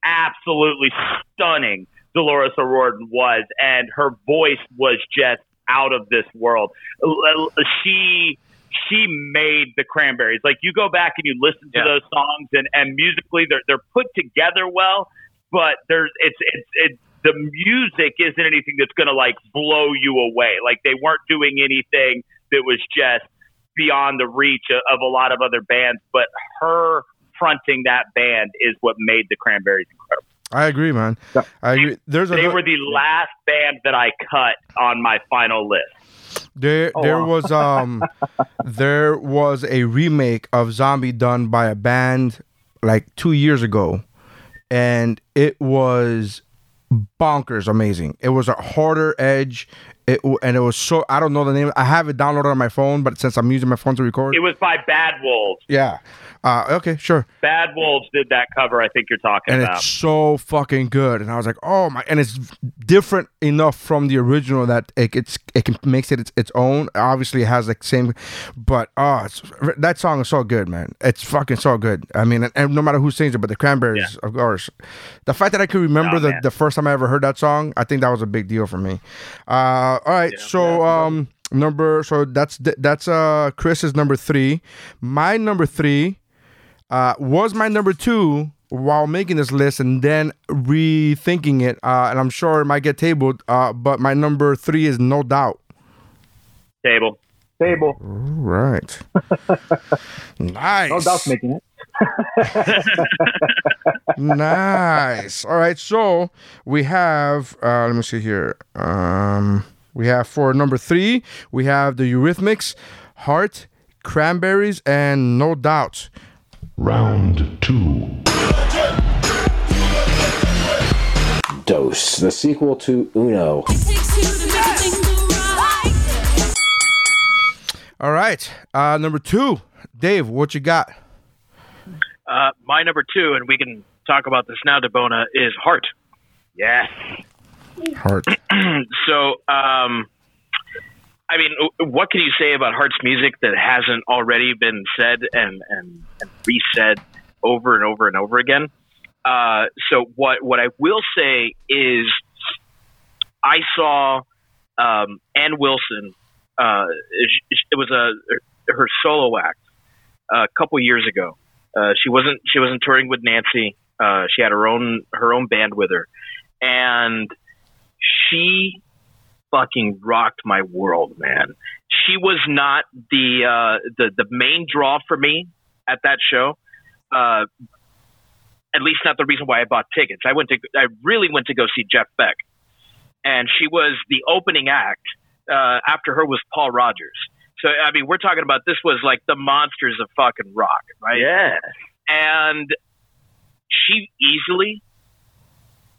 absolutely stunning Dolores O'Riordan was, and her voice was just out of this world. She she made the Cranberries. Like you go back and you listen to
Yeah.
those songs, and and musically they're they're put together well, but there's it's it's it's the music isn't anything that's going to like blow you away. Like they weren't doing anything that was just beyond the reach of, of a lot of other bands, but her fronting that band is what made the Cranberries incredible.
I agree, man. I agree. There's a
They were the last band that I cut on my final list.
There
Oh,
there
wow.
was um <laughs> there was a remake of Zombie done by a band like two years ago, and it was bonkers amazing. It was a harder edge. It and it was so I don't know the name. I have it downloaded on my phone, but since I'm using my phone to record,
It was by Bad Wolves.
yeah. Uh, okay, sure.
Bad Wolves did that cover. I think you're talking about.
and
about.
it's so fucking good. And I was like, oh my! And it's different enough from the original that it it's, it can makes it its, its own. Obviously, it has like same, but oh, it's, that song is so good, man. It's fucking so good. I mean, and, and no matter who sings it, but the Cranberries, of course. The fact that I can remember
Oh,
the,
man.
the first time I ever heard that song, I think that was a big deal for me. Uh, all right, so um, number so that's that's uh Chris's number three. My number three uh, was my number two while making this list and then rethinking it. Uh, and I'm sure it might get tabled, uh, but my number three is no doubt.
Table.
Table.
All right. <laughs> nice.
No doubt's making it. <laughs>
nice. All right. So we have, uh, let me see here. Um, we have for number three, we have the Eurythmics, Heart, Cranberries, and No Doubt.
Round two.
Dose, the sequel to Uno.
All right. Uh, number two, Dave, what you got?
Uh, my number two, and we can talk about this now, Debona, is Heart.
Yes.
Heart. <clears throat>
so, um, I mean, what can you say about Heart's music that hasn't already been said and, and, and resaid over and over and over again? Uh, so, what what I will say is, I saw um, Ann Wilson. Uh, it, was a her solo act a couple years ago. Uh, she wasn't she wasn't touring with Nancy. Uh, she had her own her own band with her, and she fucking rocked my world, man. She was not the uh, the the main draw for me at that show. Uh, at least not the reason why I bought tickets. I went to I really went to go see Jeff Beck, and she was the opening act. Uh, after her was Paul Rodgers. So I mean, we're talking about this was like the monsters of fucking rock, right?
Yeah.
And she easily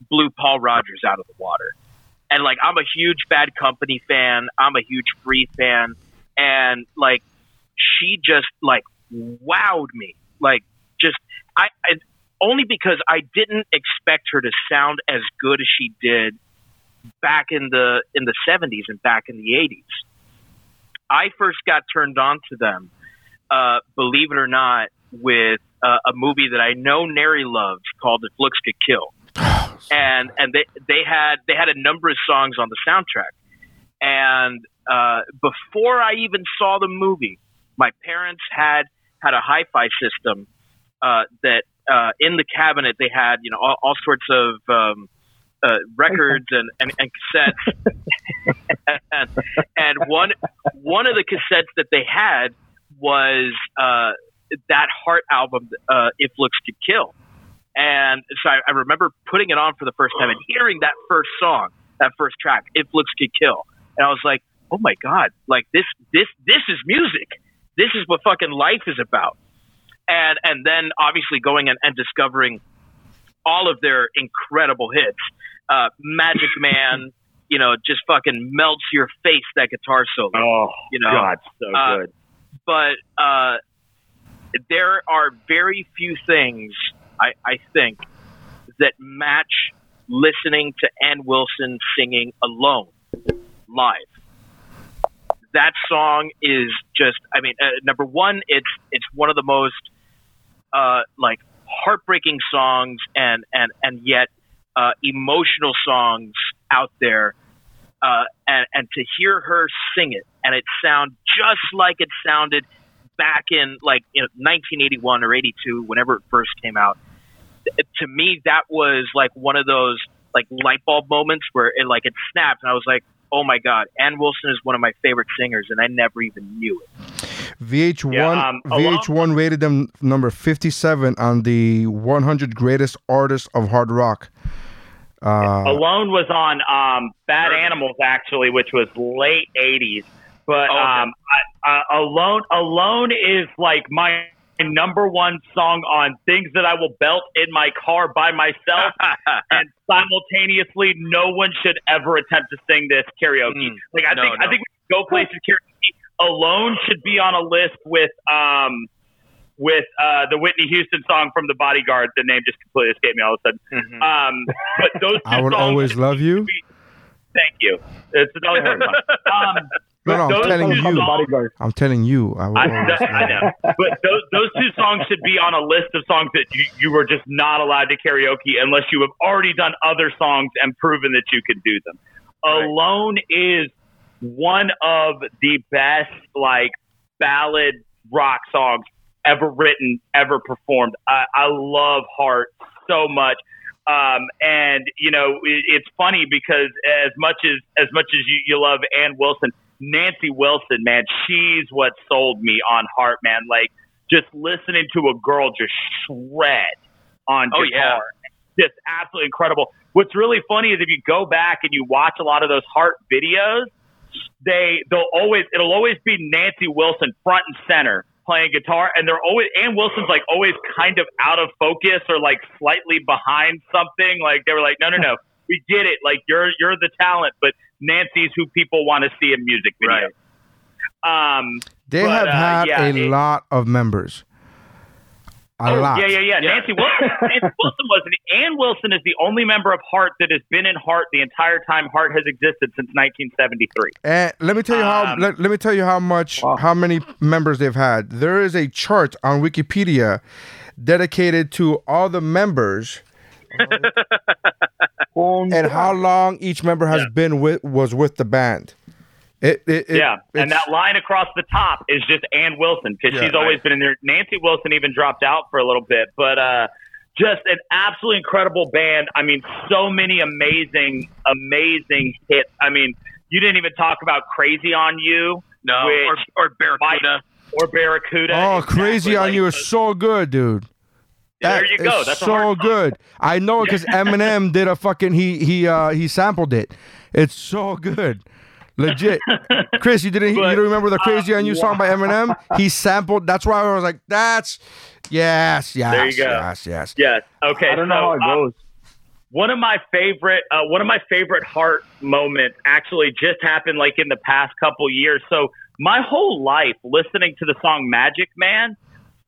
blew Paul Rodgers out of the water. And like, I'm a huge Bad Company fan. I'm a huge Free fan, and like, she just like wowed me. Like, just I, I only because I didn't expect her to sound as good as she did back in the in the 70s and back in the 80s. I first got turned on to them, uh, believe it or not, with uh, a movie that I know Neri loves called "If Looks Could Kill," and and they they had they had a number of songs on the soundtrack. And uh, before I even saw the movie, my parents had had a hi-fi system uh, that uh, in the cabinet they had you know all, all sorts of um, uh, records and, and, and cassettes. and, <laughs> and one one of the cassettes that they had was uh, that Heart album, uh, "If Looks Could Kill," and so I, I remember putting it on for the first time and hearing that first song, that first track, "If Looks Could Kill," and I was like, "Oh my god! Like this, this, this is music. This is what fucking life is about." And and then obviously going and, and discovering all of their incredible hits. Uh, Magic Man, you know, just fucking melts your face that guitar solo.
Oh,
you know,
God, so
uh,
good.
But uh, there are very few things I, I think that match listening to Ann Wilson singing alone live. That song is just, I mean, uh, number one, it's it's one of the most uh, like heartbreaking songs and and and yet uh, emotional songs out there. Uh, and and to hear her sing it and it sound just like it sounded back in like you know 1981 or 82 whenever it first came out to me that was like one of those like light bulb moments where it like it snapped and I was like oh my god Ann Wilson is one of my favorite singers and I never even knew it
VH1
Yeah, um,
VH1 rated them number 57 on the 100 greatest artists of hard rock. Uh,
Alone was on um, Bad Animals actually, which was late '80s. But
Oh,
um, I, uh, Alone, Alone is like my number one song on things that I will belt in my car by myself, <laughs> and simultaneously, no one should ever attempt to sing this karaoke. like I
no,
think I think we should go places karaoke alone should be on a list with um with uh, the Whitney Houston song from The Bodyguard. The name just completely escaped me all of a sudden.
Mm-hmm.
Um, but those <laughs> two
I will
songs
always love you.
Thank you. It's <laughs> always very fun. Um, <laughs>
No, no, I'm telling you.
songs-
I'm telling you. I will
I,
always
I know. But those those two songs should be on a list of songs that you, you were just not allowed to karaoke unless you have already done other songs and proven that you could do them. Alone is one of the best like ballad rock songs ever written, ever performed. I, I love Heart so much. Um, and you know, it, it's funny because as much as as much as you, you love Ann Wilson, Nancy Wilson, man, she's what sold me on Heart, man. Like just listening to a girl just shred on
Oh,
guitar, just absolutely incredible. What's really funny is if you go back and you watch a lot of those Heart videos, they they'll always it'll always be Nancy Wilson front and center playing guitar, and they're always Ann Wilson's like always kind of out of focus or like slightly behind something. Like they were like, no, no, no, <laughs> we get it. Like you're you're the talent, but Nancy's who people want to see in music videos. Um,
They
but,
have
uh,
had
yeah,
a
it-
lot of members. A
Oh,
lot.
Yeah, yeah, yeah. Nancy Wilson. Nancy <laughs> Wilson wasn't. Ann Wilson is the only member of Heart that has been in Heart the entire time Heart has existed since 1973.
And let me tell you how.
Um,
let, let me tell you how much, how many members they've had. There is a chart on Wikipedia dedicated to all the members <laughs> and how long each member has been with was with the band. It, it, it-
yeah, and that line across the top is just Ann Wilson because
Yeah,
she's always been in there. Nancy Wilson even dropped out for a little bit, but uh, just an absolutely incredible band. I mean, so many amazing, amazing hits. I mean, you didn't even talk about "Crazy on You."
No, or, or Barracuda.
or Barracuda.
Oh,
Exactly,
crazy on
like,
you is so good, dude.
There you go. That's
so good. I know because Eminem did a fucking he he uh he sampled it. It's so good. Legit. <laughs> Chris, you didn't you don't remember the Crazy on You song by Eminem? He sampled that's why I was like, that's yes, yes,
There you go.
yes, yes.
Yes. Okay.
I don't know how it
uh,
goes.
one of my favorite uh, one of my favorite heart moments actually just happened like in the past couple years so my whole life listening to the song magic man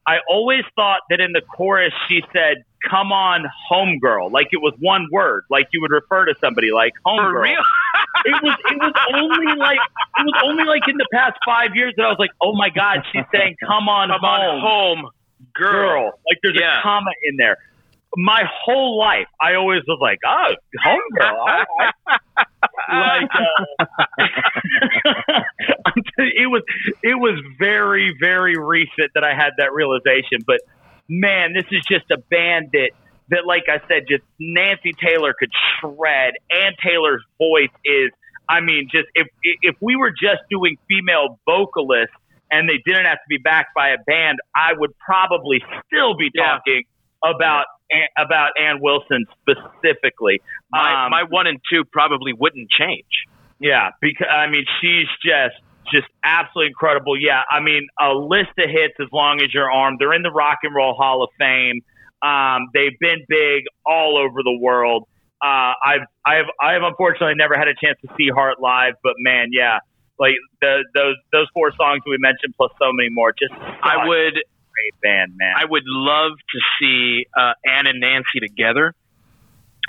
i always thought that in the chorus she said come on homegirl like it was one word like you would refer to somebody like homegirl
For real? <laughs>
it was it was only like it was only like in the past five years that i was like oh my god she's saying come on
Come
home
on home, girl.
girl. Like there's
Yeah.
a comma in there. My whole life, I always was like, oh, homegirl. all right." <laughs> like, uh, I'm telling you, it was it was very very recent that I had that realization. But man, this is just a band that that, like I said, just Nancy Taylor could shred, and Taylor's voice is. I mean, just if if we were just doing female vocalists and they didn't have to be backed by a band, I would probably still be
Yeah.
talking about about Ann Wilson specifically.
My,
Um,
my one and two probably wouldn't change.
yeah, because I mean, she's just just absolutely incredible. Yeah, I mean, a list of hits as long as your arm. They're in the Rock and Roll Hall of Fame. Um, they've been big all over the world. Uh, I've I've I've unfortunately never had a chance to see Heart live, but man, yeah, like the those those four songs we mentioned plus so many more. Just
I would
great band, man.
I would love to see uh, Ann and Nancy together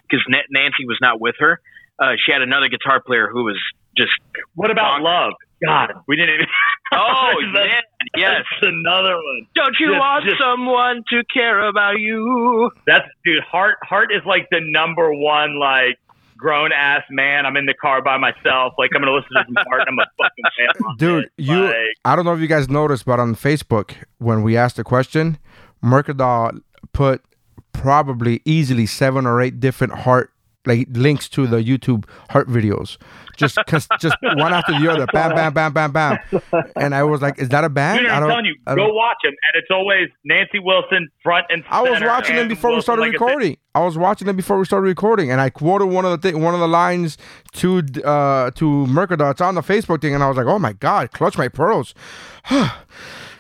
because Na- Nancy was not with her. Uh, she had another guitar player who was just.
what about
bonkers.
Love? God, we didn't. Even <laughs>
Oh
That's-
yeah, yes.
That's another one.
Don't you
Just-
want
just-
someone to care about you?
That's dude. Heart Heart is like the number one like grown ass man. I'm in the car by myself. Like I'm gonna listen to some Heart. I'm a fucking fan.
Dude,
it.
you
Like,
I don't know if you guys noticed, but on Facebook when we asked the question, Mercadal put probably easily seven or eight different heart like links to the YouTube heart videos. Just cause just one after the other. Bam, bam, bam, bam, bam. And I was like, is that a band?
I'm
don't,
telling you, go watch them, and it's always Nancy Wilson front and.
Center, I was watching them before we started
like
recording. I was watching them before we started recording, and I quoted one of the thi- one of the lines to uh to Mercadal. It's on the Facebook thing, and I was like, "Oh my god, clutch my pearls." <sighs>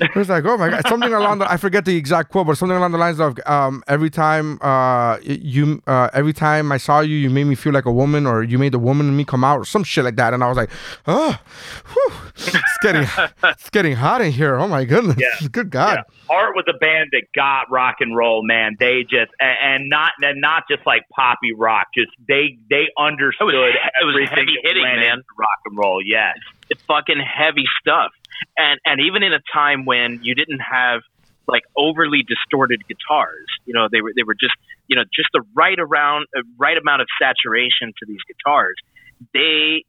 It was like, oh my god, something along the I forget the exact quote, but something along the lines of um, every time uh, you uh, every time I saw you, you made me feel like a woman, or you made the woman in me come out, or some shit like that. And I was like, oh, whew, it's getting <laughs> it's getting hot in here. Oh my goodness,
Yeah.
good God.
Art was a band that got rock and roll, man. They just and, and not and not just like poppy rock. Just they they understood
it was
everything
heavy hitting, man.
rock and roll. Yes,
it's fucking heavy stuff. And and even in a time when you didn't have like overly distorted guitars, you know, they were they were just you know just the right around uh, right amount of saturation to these guitars. They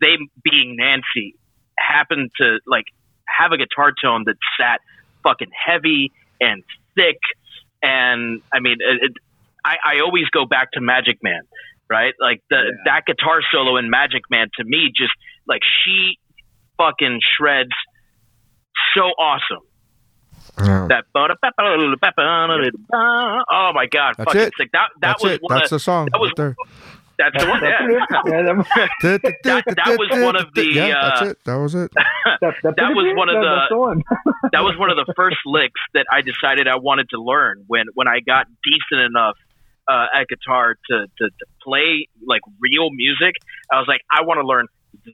they being Nancy happened to like have a guitar tone that sat fucking heavy and thick and I mean it, it, I, I always go back to Magic Man right like the that guitar solo in Magic Man to me just like she fucking shreds so awesome
Yeah.
that oh my god
That's
fucking
it.
sick that that
That's
was
it.
one
That's
of,
the song
that was
right there.
that's the one <laughs> yeah. <laughs> that, that was one of the
yeah, that's
uh,
it. That was it. <laughs>
that was one of
the
the that was one of the first licks that I decided I wanted to learn when when I got decent enough uh, at guitar to, to to play like real music. I was like, I want to learn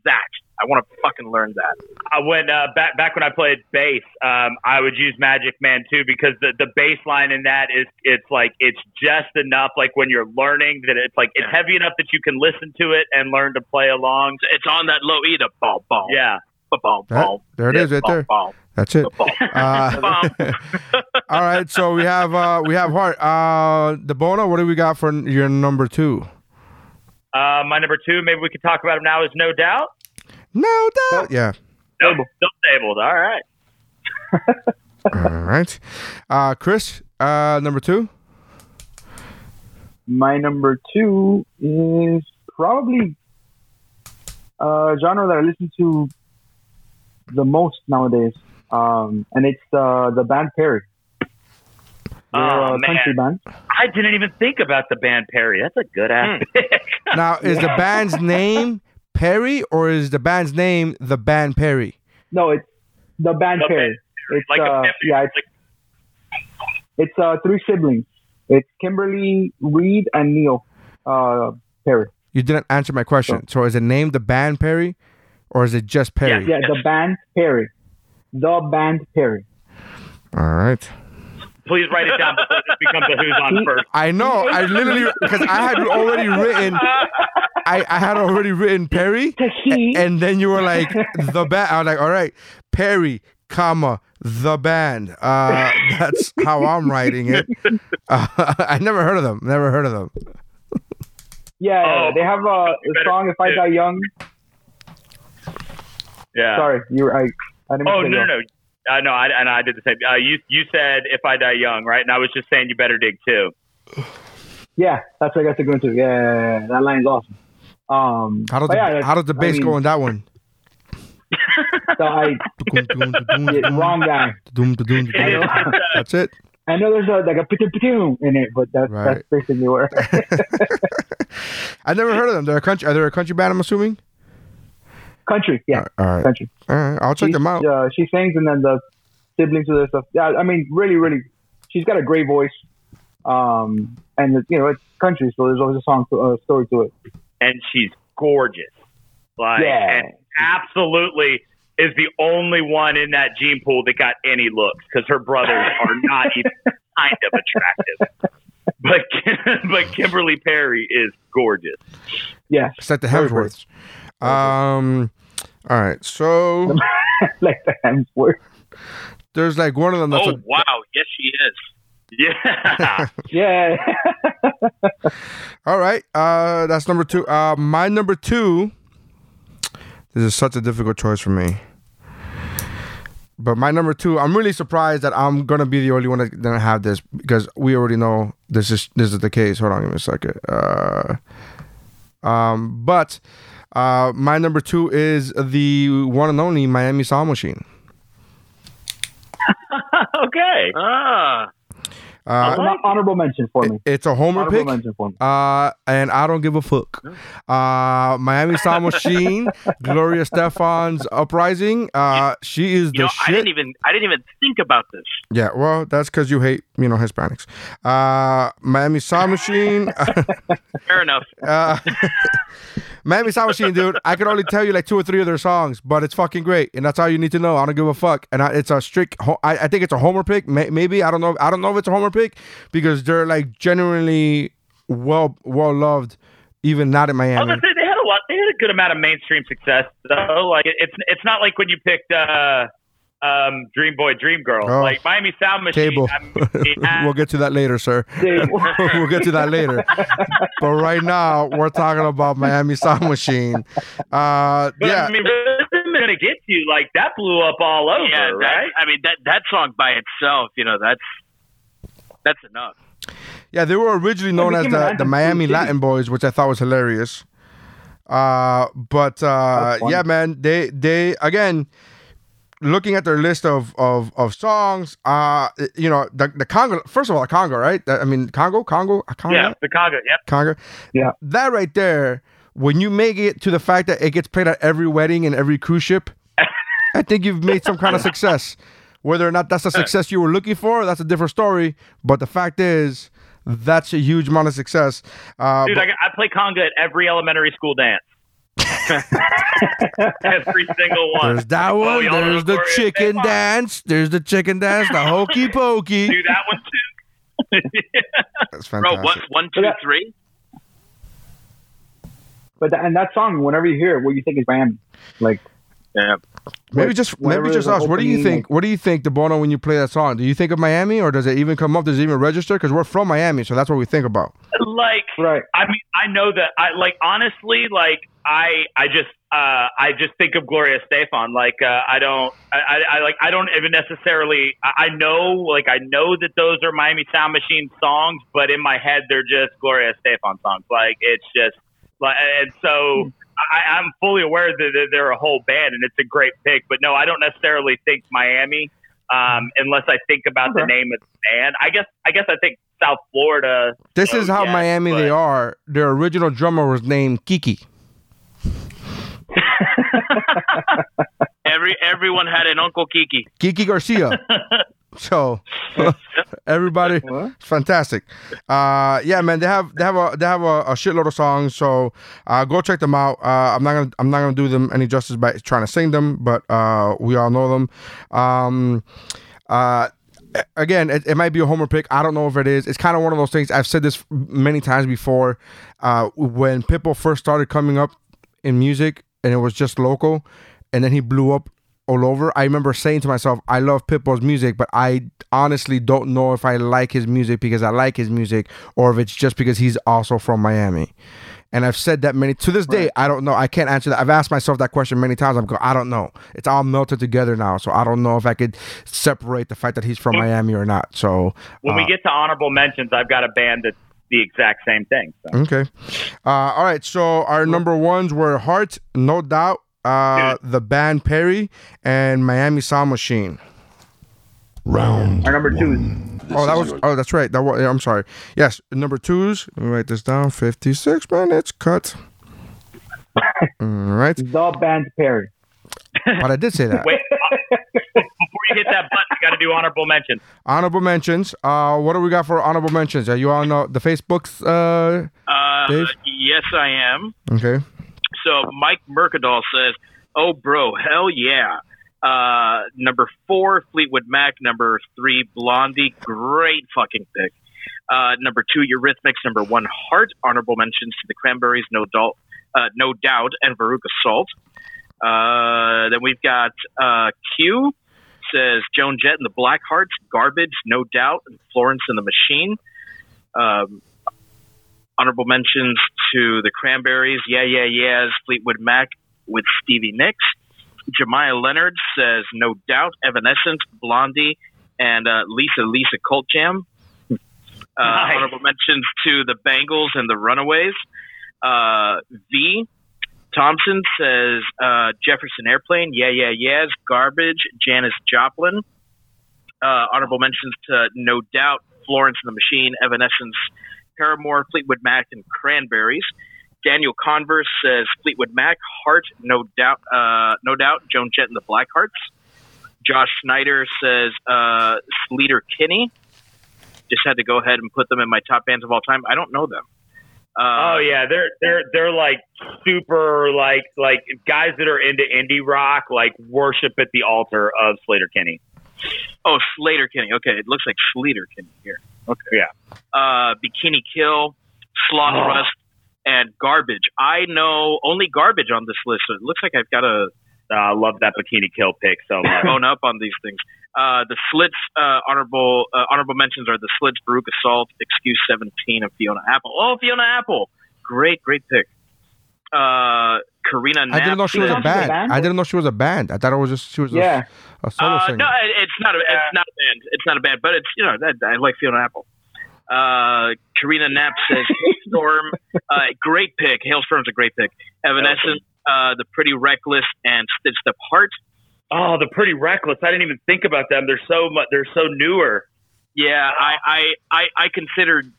that. I want to fucking learn that.
I went uh, back back when I played bass. Um, I would use Magic Man too because the the bass line in that is it's like it's just enough. Like when you're learning that it's like it's heavy enough that you can listen to it and learn to play along.
It's on that low E, the ball ball.
Yeah.
Ball,
That-
ball.
there it is, right there.
Ball,
That's it. <laughs> Uh, <laughs> all right, so we have uh, we have heart. Uh, the Bona, what do we got for your number two?
Uh, my number two, maybe we could talk about him now, is No Doubt.
No doubt. Yeah.
No, still stabled. All right. <laughs>
All right. Uh, Chris, uh, number two.
My number two is probably a genre that I listen to the most nowadays, um, and it's uh, the band Perry. They're
Oh,
a
man.
country band.
I didn't even think about the band Perry. That's a good ass pick. <laughs>
Now, is the band's <laughs> name Perry or is the band's name the band Perry?
No, it's the band
The
Perry. It's
Like
uh,
Perry,
yeah, it's, it's uh, three siblings. It's Kimberly, Reed, and Neil uh, Perry.
You didn't answer my question. So is it named the band Perry or is it just Perry?
Yeah, the band Perry. The band Perry.
All right.
Please write it down before this becomes a Who's on First.
I know. I literally because I had already written. I, I had already written Perry, a- and then you were like the band. I was like, all right, Perry, comma the band. Uh, that's how I'm writing it. <laughs> Uh, I never heard of them. Never heard of them.
Yeah,
Oh,
they have a, a song "If I Die Young."
Yeah.
Sorry, you. were- I. I didn't.
Oh
mean to
no, no,
you
no. Uh, no, I, and I did the same. Uh, you you said if I die young, right? And I was just saying you better dig too.
Yeah, that's what I got to go into. Yeah, yeah, yeah, that line's awesome. Um,
How does the,
yeah,
how does the
I
bass
mean,
go on that one? <laughs>
So I, <laughs> yeah, wrong guy.
Doom, da, doom, da, doom. <laughs> That's it.
I know there's a, like a pitum pitum in it, but that's
Right.
that's basically where.
I never heard of them. They're a country. Are they a country band? I'm assuming.
Country, yeah,
All right.
country.
All right. I'll check
She-
them out.
Uh, she sings, and then the siblings do this stuff. Yeah, I mean, really, really, she's got a great voice. Um, and you know, it's country, so there's always a song, to, uh, story to it.
And she's gorgeous. Like,
Yeah.
and absolutely is the only one in that gene pool that got any looks because her brothers <laughs> are not even kind of attractive. But <laughs> but Kimberly Perry is gorgeous.
Yeah,
It's like the Hemsworths. Um. All right. So <laughs>
like the Hemsworth.
there's like one of them that's
Oh
a,
wow, yes she is. <laughs>
Yeah.
Yeah. <laughs>
All right. Uh, that's number two. Uh, my number two. This is such a difficult choice for me. But my number two, I'm really surprised that I'm gonna be the only one that didn't have this because we already know this is this is the case. Hold on, give me a second. Uh, um, but uh, my number two is the one and only Miami Sound Machine. <laughs>
okay.
Ah,
Uh,
An honorable mention for me.
it's a homer
Honorable
pick.
mention for me.
Uh, and I don't give a fuck. Uh, Miami Sound Machine, <laughs> Gloria Estefan's Uprising. Uh, she is
You
the
know, I
shit.
didn't even I didn't even think about this.
Yeah, well, that's because you hate, you know, Hispanics. Uh, Miami Sound Machine. <laughs>
Fair enough.
uh, Miami Sound Machine, dude. I can only tell you like two or three of their songs, but it's fucking great, and that's all you need to know. I don't give a fuck, and I, it's a strict. Ho- I, I think it's a homer pick. May, maybe I don't know. I don't know if it's a homer pick because they're like genuinely well well loved, even not in Miami.
say they had a lot. They had a good amount of mainstream success, though. Like it, it's it's not like when you picked uh, um, Dream Boy, Dream Girl.
Oh.
Like Miami Sound Machine.
Cable.
I mean, it had-
we'll get to that later, sir. <laughs> we'll get to that later. But right now, we're talking about Miami Sound Machine. Uh,
but
yeah,
I mean, rhythm gonna get you. Like that blew up all over,
yeah, that,
right?
I mean that that song by itself, you know, that's that's enough.
Yeah, they were originally known as the, the Miami
the.
Latin Boys, which I thought was hilarious. Uh, but uh, yeah, man, they they again looking at their list of of, of songs. Uh, you know, the, the Conga. First of all, the Conga, right? I mean, Conga, Conga, Conga,
yeah, the Conga. Yep.
Conga.
Yeah.
That right there, when you make it to the fact that it gets played at every wedding and every cruise ship, I think you've made some kind of success. Whether or not that's the success you were looking for, that's a different story. But the fact is, that's a huge amount of success. Uh,
Dude,
but-
I, I play conga at every elementary school dance. <laughs> every single one.
there's that one.
y'all
There's the chicken dance. There's the chicken dance. The hokey pokey.
Do that one too. <laughs>
That's
Bro,
fantastic.
what one, two,
Yeah.
three?
But that, and that song, whenever you hear it, what you think is Miami? Like,
Yeah.
Maybe just maybe just
there's
us. What do you
opening,
think? What do you think, the DeBono, when you play that song? Do you think of Miami, or does it even come up? Does it even register? Because we're from Miami, so that's what we think about.
like
right?
I mean, I know that I like honestly, like I, I just, uh, I just think of Gloria Estefan. Like, uh, I don't, I, I, like, I don't even necessarily. I, I know, like, I know that those are Miami Sound Machine songs, but in my head, they're just Gloria Estefan songs. Like, it's just like, and so. I, I'm fully aware that they're a whole band and it's a great pick, but no, I don't necessarily think Miami um, unless I think about the name of the band. I guess I guess I think South Florida.
This
so
is how
yes,
Miami they are. Their original drummer was named Kiki. <laughs>
Every everyone had an Uncle Kiki.
Kiki Garcia. <laughs> so <laughs> everybody,
What?
it's fantastic. Uh, yeah, man, they have they have a they have a, a shitload of songs. So uh, go check them out. Uh, I'm not gonna I'm not gonna do them any justice by trying to sing them, but uh, we all know them. Um, uh, again, it, it might be a homer pick. I don't know if it is. It's kind of one of those things. I've said this many times before. Uh, when Pitbull first started coming up in music, and it was just local, and then he blew up all over. I remember saying to myself, I love Pitbull's music, but I honestly don't know if I like his music because I like his music or if it's just because he's also from Miami. And I've said that many to this day, I don't know. I can't answer that. I've asked myself that question many times. I'm going, I don't know. It's all melted together now. So I don't know if I could separate the fact that he's from Miami or not. So
When
uh,
we get to honorable mentions, I've got a band that's the exact same thing. So.
Okay. Uh, all right. So our number ones were Heart, No Doubt, uh, the band Perry, and Miami Sound Machine.
Round
Our number two is
oh, that was. Oh, that's right. That was. I'm sorry. Yes, number twos. Let me write this down. Fifty-six minutes cut. <laughs> All right.
the band Perry.
But I did say that. <laughs>
Wait, hit that button, you got to do honorable mentions.
Honorable mentions. Uh, what do we got for honorable mentions? Are you on uh, the Facebooks? Uh,
Uh, yes, I am.
okay.
So Mike Mercadal says, "Oh, bro, hell yeah." Uh, number four, Fleetwood Mac. Number three, Blondie. Great fucking pick. Uh, number two, Eurythmics. Number one, Heart. Honorable mentions to the Cranberries, No Doubt, uh, No Doubt, and Veruca Salt. Uh, then we've got uh, Q says Joan Jett and the Blackhearts, Garbage, No Doubt, and Florence and the Machine. Um, honorable mentions to the Cranberries, Yeah Yeah Yeahs, Fleetwood Mac with Stevie Nicks. Jemiah Leonard says No Doubt, Evanescence, Blondie, and uh, Lisa Lisa Cult Jam. Uh,
Nice.
Honorable mentions to the Bangles and the Runaways. Uh, v. Thompson says uh, Jefferson Airplane, Yeah Yeah Yeahs, Garbage, Janis Joplin. Uh, honorable mentions to No Doubt, Florence and the Machine, Evanescence, Paramore, Fleetwood Mac, and Cranberries. Daniel Converse says Fleetwood Mac, Heart, no doubt, uh, no doubt, Joan Jett and the Blackhearts. Josh Snyder says uh, Sleater Kinney. Just had to go ahead and put them in my top bands of all time. I don't know them. Uh,
oh yeah, they're they're they're like super like like guys that are into indie rock like worship at the altar of Slater Kenny.
Oh, Slater Kenny. Okay, it looks like Slater Kenny here. Okay.
Yeah.
Uh, Bikini Kill, Sloth
Oh.
Rust, and Garbage. I know only Garbage on this list. So it looks like I've got to
Uh, I love that Bikini Kill pick so much. <laughs>
bone up on these things. Uh, the Slits uh, honorable uh, honorable mentions are the Slits, Veruca Salt, Excuse 17, and Fiona Apple. Oh, Fiona Apple, great, great pick. Uh, Karina Knapp.
I didn't know she was a
Sounds a
band.
band?
I didn't know she was a band. I thought it was just she was
Yeah.
a, a solo
Uh,
singer.
no, it- it's not a it's not a band. It's not a band, but it's you know that, I like Fiona Apple. Uh, Karina Knapp says <laughs> Halestorm, uh, great pick. Halestorm's a great pick. Evanescence, uh, the Pretty Reckless, and Stitched Up Heart.
Oh, the Pretty Reckless. I didn't even think about them. They're so much. They're so newer.
Yeah, I I, I, I considered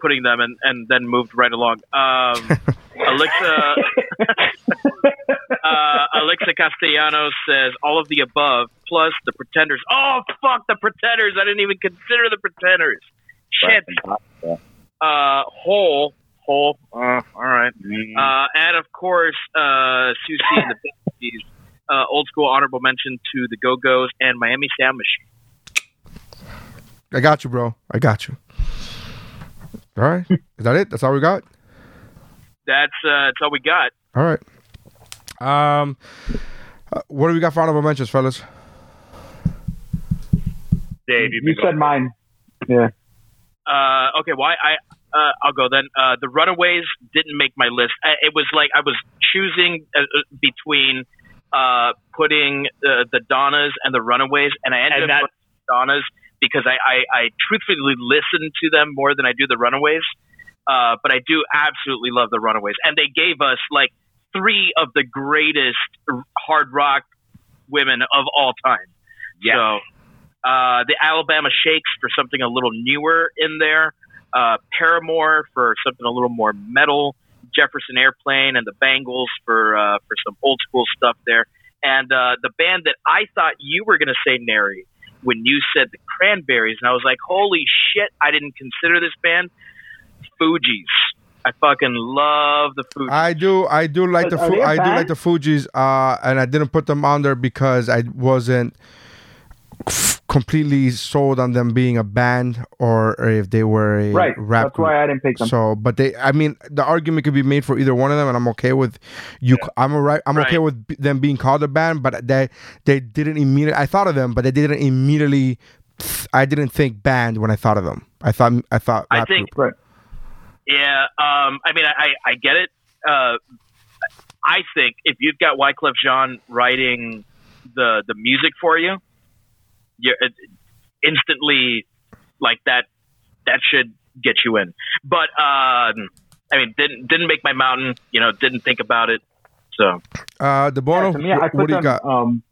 putting them and, and then moved right along. Um, <laughs> Alexa <laughs> uh, Alexa Castellanos says all of the above plus the Pretenders. Oh fuck the Pretenders! I didn't even consider the Pretenders. Shit. Uh, Hole, Hole. Uh, all right. Uh, and of course, uh, Siouxsie and the Banshees. Uh, old school honorable mention to the Go Go's and Miami Sound Machine.
I got you, bro. I got you. All right. <laughs> Is that it? That's all we got?
That's uh, that's all we got.
All right. Um, uh, what do we got for honorable mentions, fellas?
Dave,
You said mine. Yeah.
Uh, okay, well, I, I uh, I'll go then. Uh, the Runaways didn't make my list. I, it was like I was choosing uh, uh, between uh, putting uh, the Donnas and the Runaways, and I ended
And
up
that-
Donnas because I, I, I truthfully listen to them more than I do the Runaways. Uh, but I do absolutely love the Runaways, and they gave us like three of the greatest hard rock women of all time.
Yeah.
So uh, the Alabama Shakes for something a little newer in there. Uh, Paramore for something a little more metal. Jefferson Airplane and the Bangles for uh, for some old school stuff there. And uh, the band that I thought you were going to say, Nary, when you said the Cranberries, and I was like, holy shit, I didn't consider this band. Fugees. I fucking love the Fugees.
I do, I do like the,
Are
Fu-
they a
I do like the Fugees, uh, and I didn't put them on there because I wasn't f- completely sold on them being a band or, or if they were a
Right.
rap
That's why. I didn't pick them.
So, but they, I mean, the argument could be made for either one of them, and I'm okay with you. I'm alright. I'm okay with them being called a band, but they they didn't immediately. I thought of them, but they didn't immediately. I didn't think band when I thought of them. I thought I thought.
I think-
group.
Right.
Yeah, um, I mean, I, I get it. Uh, I think if you've got Wyclef Jean writing the the music for you, you're it, instantly like that. That should get you in. But um, I mean, didn't didn't make my mountain. You know, didn't think about it. So
Uh, DeBono.
Yeah, me, I
what, what do you
them,
got?
Um,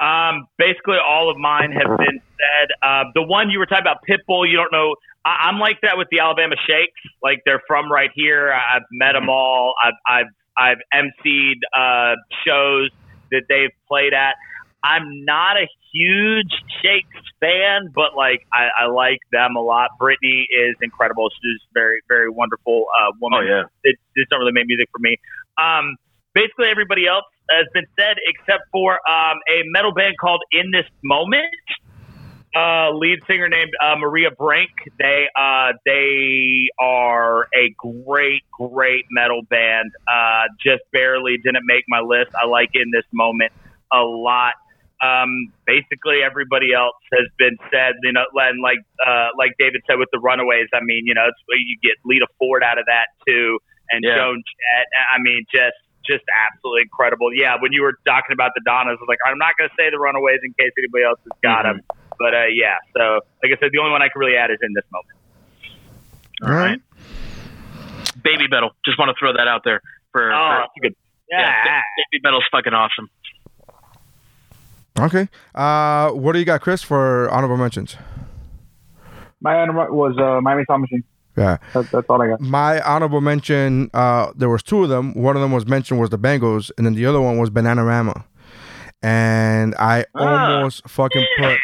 Um, basically, all of mine have been said. Uh, the one you were talking about, Pitbull, you don't know. I, I'm like that with the Alabama Shakes. Like they're from right here. I've met them all. I've I've I've emceed uh, shows that they've played at. I'm not a huge Shakes fan, but like I, I like them a lot. Brittany is incredible. She's a very very wonderful uh, woman.
Oh, yeah.
it just don't really make music for me. Um, basically everybody else has been said except for um, a metal band called In This Moment. Uh, lead singer named uh, Maria Brink. They uh, they are a great great metal band. Uh, just barely didn't make my list. I like In This Moment a lot. Um, basically everybody else has been said. You know, and like uh, like David said with the Runaways. I mean, you know, it's you get Lita Ford out of that too, and
Yeah.
Joan Jett. I mean, just just absolutely incredible. Yeah, when you were talking about the Donnas, I was like, I'm not going to say the Runaways in case anybody else has got them. But uh, yeah, so like I said, the only one I can really add is in this moment.
All right.
Baby Metal. Just want to throw that out there for.
Oh,
for
that's a good.
yeah,
Yeah,
Baby Metal's fucking awesome.
Okay. Uh, what do you got, Chris, for honorable mentions?
My honorable was uh, Miami Machine.
Yeah.
That, that's all I got.
My honorable mention, uh, there was two of them. One of them was mentioned was the Bangles, and then the other one was Bananarama. And I
Ah.
almost fucking put,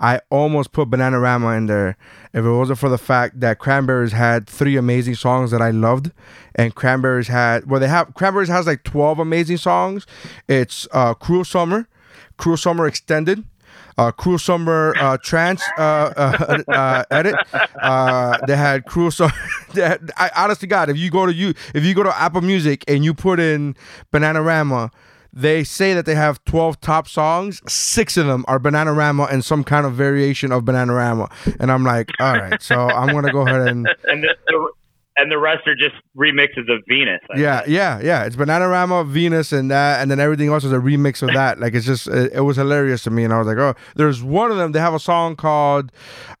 I almost put Bananarama in there if it wasn't for the fact that Cranberries had three amazing songs that I loved, and Cranberries had, well, they have Cranberries has like twelve amazing songs. It's uh, Cruel Summer, Cruel Summer Extended. Uh, Cruel Summer uh, Trance uh, uh, <laughs> uh, edit. Uh, they had Cruel Summer. <laughs> had- I, honest to God, if you go to you, if you go to Apple Music and you put in Bananarama, they say that they have 12 top songs. Six of them are Bananarama and some kind of variation of Bananarama. And I'm like, all right, so I'm gonna go ahead and <laughs>
and the, the and the rest are just remixes of Venus. I
yeah, yeah, yeah. It's Bananarama, Venus, and that, and then everything else is a remix of that. Like it's just, it, it was hilarious to me, and I was like, oh, there's one of them. They have a song called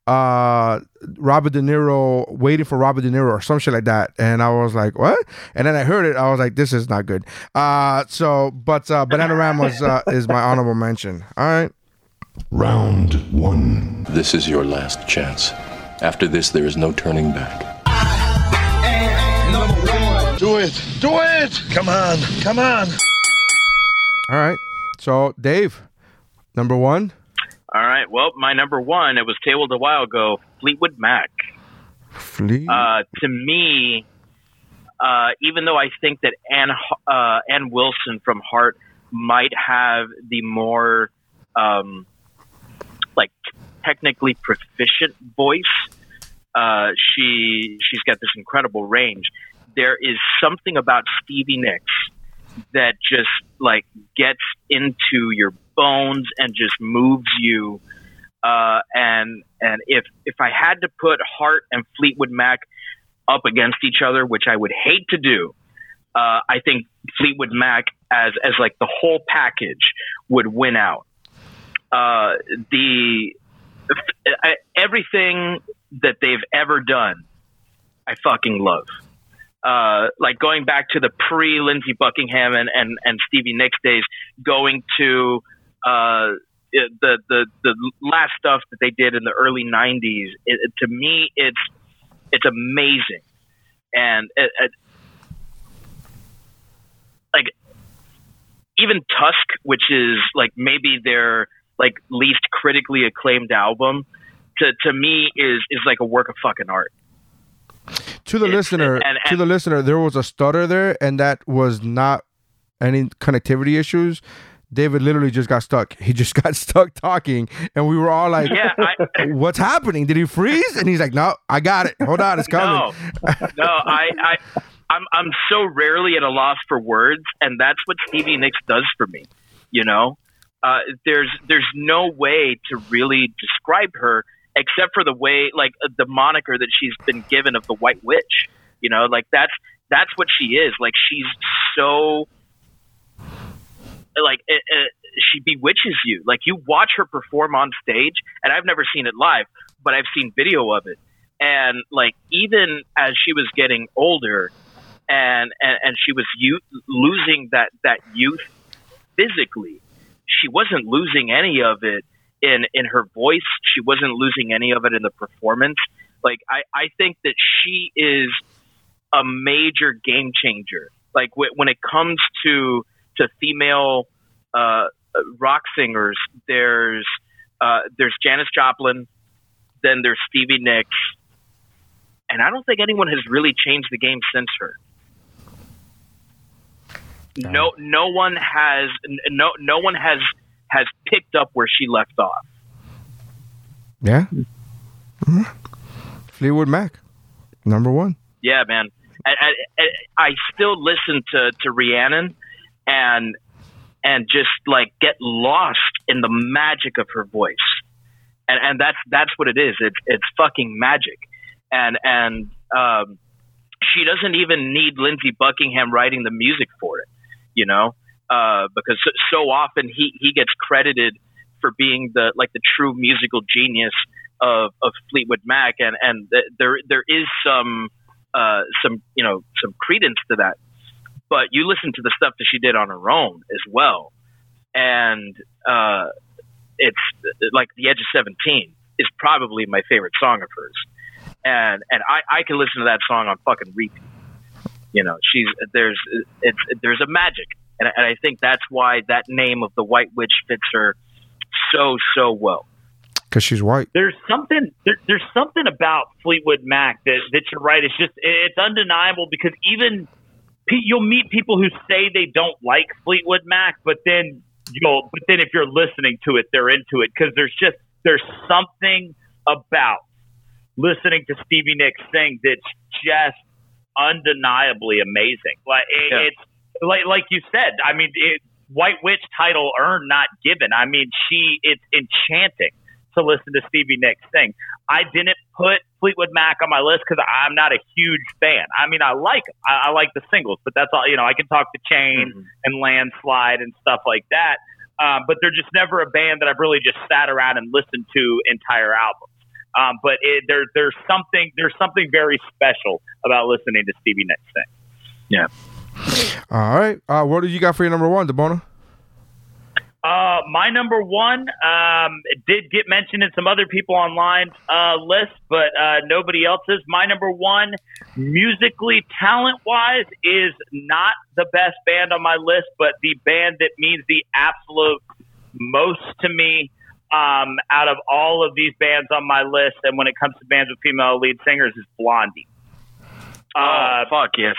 uh, Robert De Niro, waiting for Robert De Niro, or some shit like that, and I was like, what? And then I heard it, I was like, this is not good. Uh, so, but uh, Bananarama is, uh, is my honorable mention. All right.
Round one.
This is your last chance. After this, there is no turning back.
Do it. Do it. Come on. Come on.
All right. So, Dave, number one.
All right. Well, my number one, it was tabled a while ago. Fleetwood Mac.
Fleet.
Uh, to me, uh, even though I think that Ann uh, Ann Wilson from Heart might have the more um, like technically proficient voice, uh, she she's got this incredible range. There is something about Stevie Nicks that just like gets into your bones and just moves you. Uh, and and if if I had to put Heart and Fleetwood Mac up against each other, which I would hate to do, uh, I think Fleetwood Mac as as like the whole package would win out. Uh, the everything that they've ever done, I fucking love. Uh, like going back to the pre Lindsey Buckingham and, and, and Stevie Nicks days, going to uh, the, the the last stuff that they did in the early '90s. It, it- to me, it's it's amazing, and it, like even Tusk, which is like maybe their like least critically acclaimed album, to to me is is like a work of fucking art.
To the listener,
and-
to the listener, there was a stutter there, and that was not any connectivity issues. David literally just got stuck. He just <laughs> got stuck talking, and we were all like,
Yeah, I- <laughs>
"What's happening? Did he freeze?" And he's like, "No, I got it. Hold on, it's coming."
No, no, I, I, I'm, I'm so rarely at a loss for words, and that's what Stevie Nicks does for me. You know, uh, there's, there's no way to really describe her except for the way, like uh, the moniker that she's been given of the White Witch. You know, like that's, that's what she is. Like she's so, like it, it, she bewitches you. Like you watch her perform on stage, and I've never seen it live, but I've seen video of it and like even as she was getting older and and, and she was youth, losing that that youth physically she wasn't losing any of it in in her voice she wasn't losing any of it in the performance. Like i i think that she is a major game changer. Like wh- when it comes to to female uh rock singers there's uh there's Janis Joplin then there's Stevie Nicks and I don't think anyone has really changed the game since her. No, no one has no no one has has picked up where she left off.
Yeah. Mhm. Fleetwood Mac, number one.
Yeah, man. I, I, I still listen to to Rhiannon and and just like get lost in the magic of her voice, and and that's that's what it is. It's it's fucking magic, and and um, she doesn't even need Lindsey Buckingham writing the music for it, you know, uh, because so, often he he gets credited for being the like the true musical genius of, of Fleetwood Mac, and and th- there there is some uh, some you know some credence to that. But you listen to the stuff that she did on her own as well, and uh, it's like the Edge of Seventeen. is probably my favorite song of hers, and and I I can listen to that song on fucking repeat. You know, she's there's it's there's a magic, and, and I think that's why that name of the White Witch fits her so so well.
Because she's white.
There's something there, there's something about Fleetwood Mac that that you're right. It's just it's undeniable because even you'll meet people who say they don't like Fleetwood Mac, but then you'll but then if you're listening to it, they're into it because there's just there's something about listening to Stevie Nicks sing that's just undeniably amazing. Like it,
Yeah.
it's like like you said. I mean, it, White Witch title earned, not given. I mean, she it's enchanting to listen to Stevie Nicks sing. I didn't put Fleetwood Mac on my list because I'm not a huge fan. I mean, I like I, I like the singles, but that's all. You know, I can talk to Chain and Landslide and stuff like that. Um, but they're just never a band that I've really just sat around and listened to entire albums. Um, but it, there, there's something there's something very special about listening to Stevie Nicks sing.
Yeah. <laughs>
All right. Uh, what do you got for your number one, Debona?
Uh, my number one um, it did get mentioned in some other people online uh, lists, but uh, nobody else's. My number one, musically, talent wise, is not the best band on my list, but the band that means the absolute most to me um, out of all of these bands on my list. And when it comes to bands with female lead singers, is Blondie. Uh,
oh fuck yes.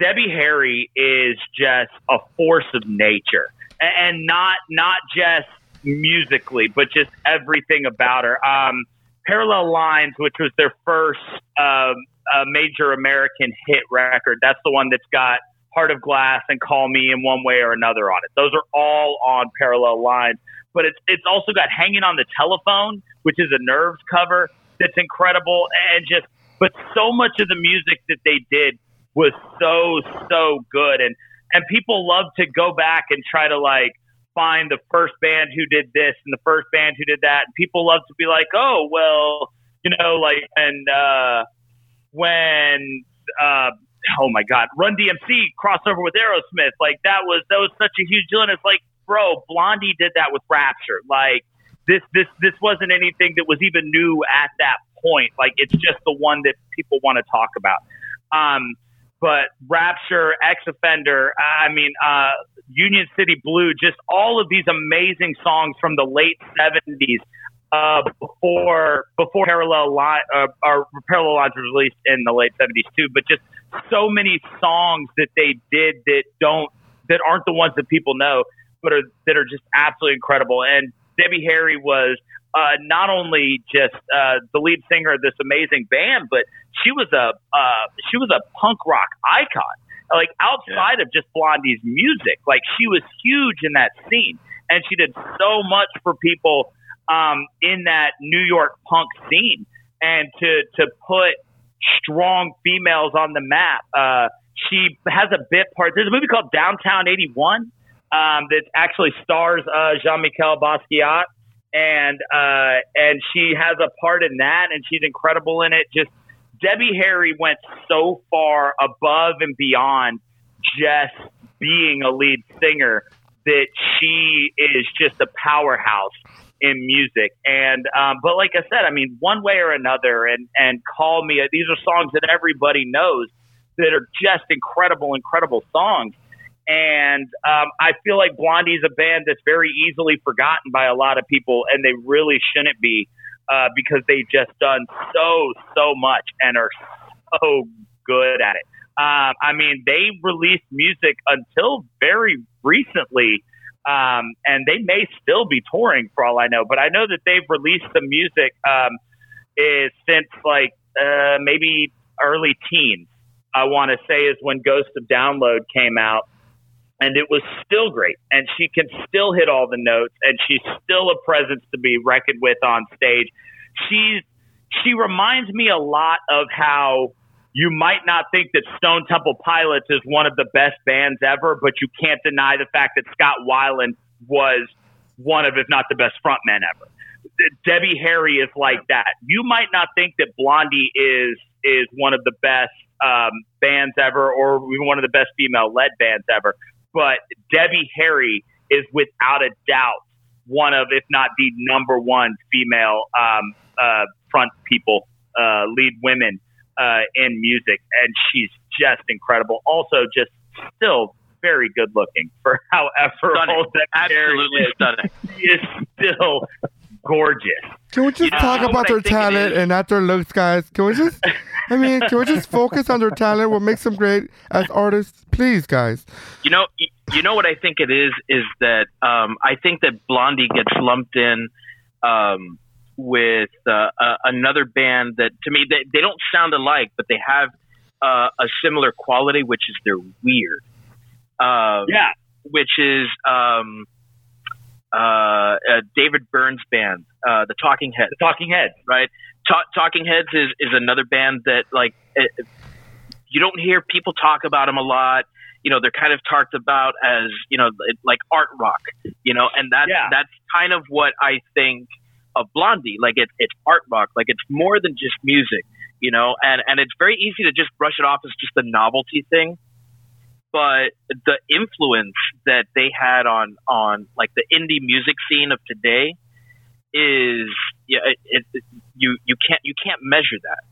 Debbie Harry is just a force of nature, and not not just musically, but just everything about her. Um, Parallel Lines, which was their first um, uh, major American hit record, that's the one that's got Heart of Glass and Call Me in one way or another on it. Those are all on Parallel Lines, but it's it's also got Hanging on the Telephone, which is a Nerves cover that's incredible, and just but so much of the music that they did was so so good. And and people love to go back and try to like find the first band who did this and the first band who did that. And people love to be like oh well you know like and uh when uh oh my god run dmc crossover with aerosmith like that was that was such a huge deal. And it's like bro blondie did that with rapture. Like this this this wasn't anything that was even new at that point. Like it's just the one that people want to talk about. Um but Rapture, X Offender, I mean, uh, Union City Blue, just all of these amazing songs from the late '70s, uh, before before Parallel Line, uh, or Parallel Lines was released in the late '70s too. But just so many songs that they did that don't that aren't the ones that people know, but are that are just absolutely incredible. And Debbie Harry was uh, not only just uh, the lead singer of this amazing band, but she was a uh, she was a punk rock icon. Like outside of just Blondie's music, like she was huge in that scene, and she did so much for people um, in that New York punk scene. And to to put strong females on the map, uh, she has a bit part. There's a movie called Downtown '81 um, that actually stars uh, Jean Michel Basquiat and uh, and she has a part in that, and she's incredible in it. Just Debbie Harry went so far above and beyond just being a lead singer that she is just a powerhouse in music. And um, but like I said, I mean, one way or another, and and call me. These are songs that everybody knows that are just incredible, incredible songs. And um, I feel like Blondie's a band that's very easily forgotten by a lot of people, and they really shouldn't be uh, because they've just done so, so much and are so good at it. Um, I mean, they released music until very recently, um, and they may still be touring for all I know. But I know that they've released some music um, is since like uh, maybe early teens. I want to say is when Ghost of Download came out and it was still great. And she can still hit all the notes, and she's still a presence to be reckoned with on stage. She's she reminds me a lot of how you might not think that Stone Temple Pilots is one of the best bands ever, but you can't deny the fact that Scott Weiland was one of, if not the best frontman ever. Debbie Harry is like that. You might not think that Blondie is is one of the best um, bands ever, or even one of the best female led bands ever but Debbie Harry is without a doubt one of, if not the number one female um, uh, front people, uh, lead women uh, in music, and she's just incredible. Also, just still very good looking for <laughs> however
Stunning.
old that
Absolutely
is.
stunning.
She is still gorgeous.
Can we just
You know,
talk
what
about
I
their talent and not their looks, guys? Can we just, <laughs> I mean, can we just focus on their talent? What makes them great as artists? Please, guys.
You know, you know what I think it is is that um, I think that Blondie gets lumped in um, with uh, uh, another band that to me they, they don't sound alike, but they have uh, a similar quality, which is they're weird. Um,
Yeah.
which is um, uh, uh, David Byrne's band, uh, the Talking Heads.
The Talking Heads.
right? Ta- Talking Heads is, is another band that like it, you don't hear people talk about them a lot. You know, they're kind of talked about as you know like art rock. You know, and that's
Yeah.
that's kind of what I think of Blondie. Like it's it's art rock. Like it's more than just music. You know, and and it's very easy to just brush it off as just a novelty thing. But the influence that they had on on like the indie music scene of today is yeah, it, it, it- you you can't you can't measure that.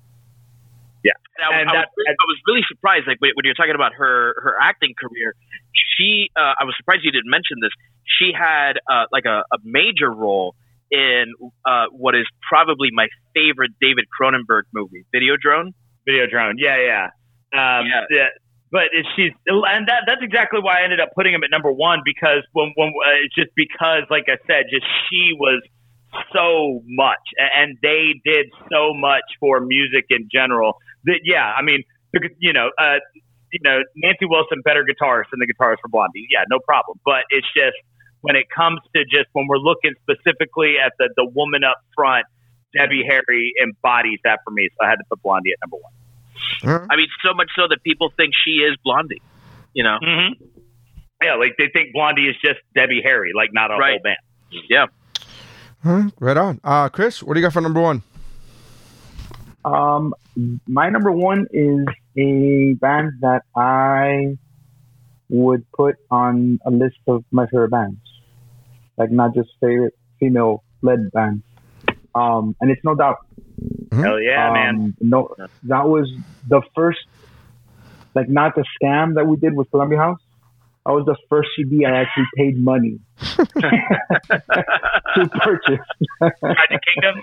Yeah,
and I,
And
I,
that-
was, I was really surprised. Like when when you're talking about her her acting career, she uh, I was surprised you didn't mention this. She had uh, like a, a major role in uh, what is probably my favorite David Cronenberg movie, Videodrome.
Videodrome. Yeah, yeah. Um,
Yeah.
yeah. But she's, and that, that's exactly why I ended up putting him at number one because when, when uh, it's just because, like I said, just she was so much and they did so much for music in general that, yeah, I mean, you know, uh, you know, Nancy Wilson, better guitarist than the guitarist for Blondie. Yeah, no problem. But it's just when it comes to just when we're looking specifically at the, the woman up front, Debbie Harry embodies that for me. So I had to put Blondie at number one.
I mean, so much so that people think she is Blondie. You know,
Mm-hmm. Yeah, like they think Blondie is just Debbie Harry, like not a whole band.
yeah.
Huh? Right on. Uh, Chris, what do you got for number one?
Um, my number one is a band that I would put on a list of my favorite bands, like not just favorite female led bands. Um, and it's no doubt.
Hell yeah,
um,
man.
No, that was the first, like not the scam that we did with Columbia House. That was the first CD I actually paid money <laughs> to purchase.
Magic Kingdom.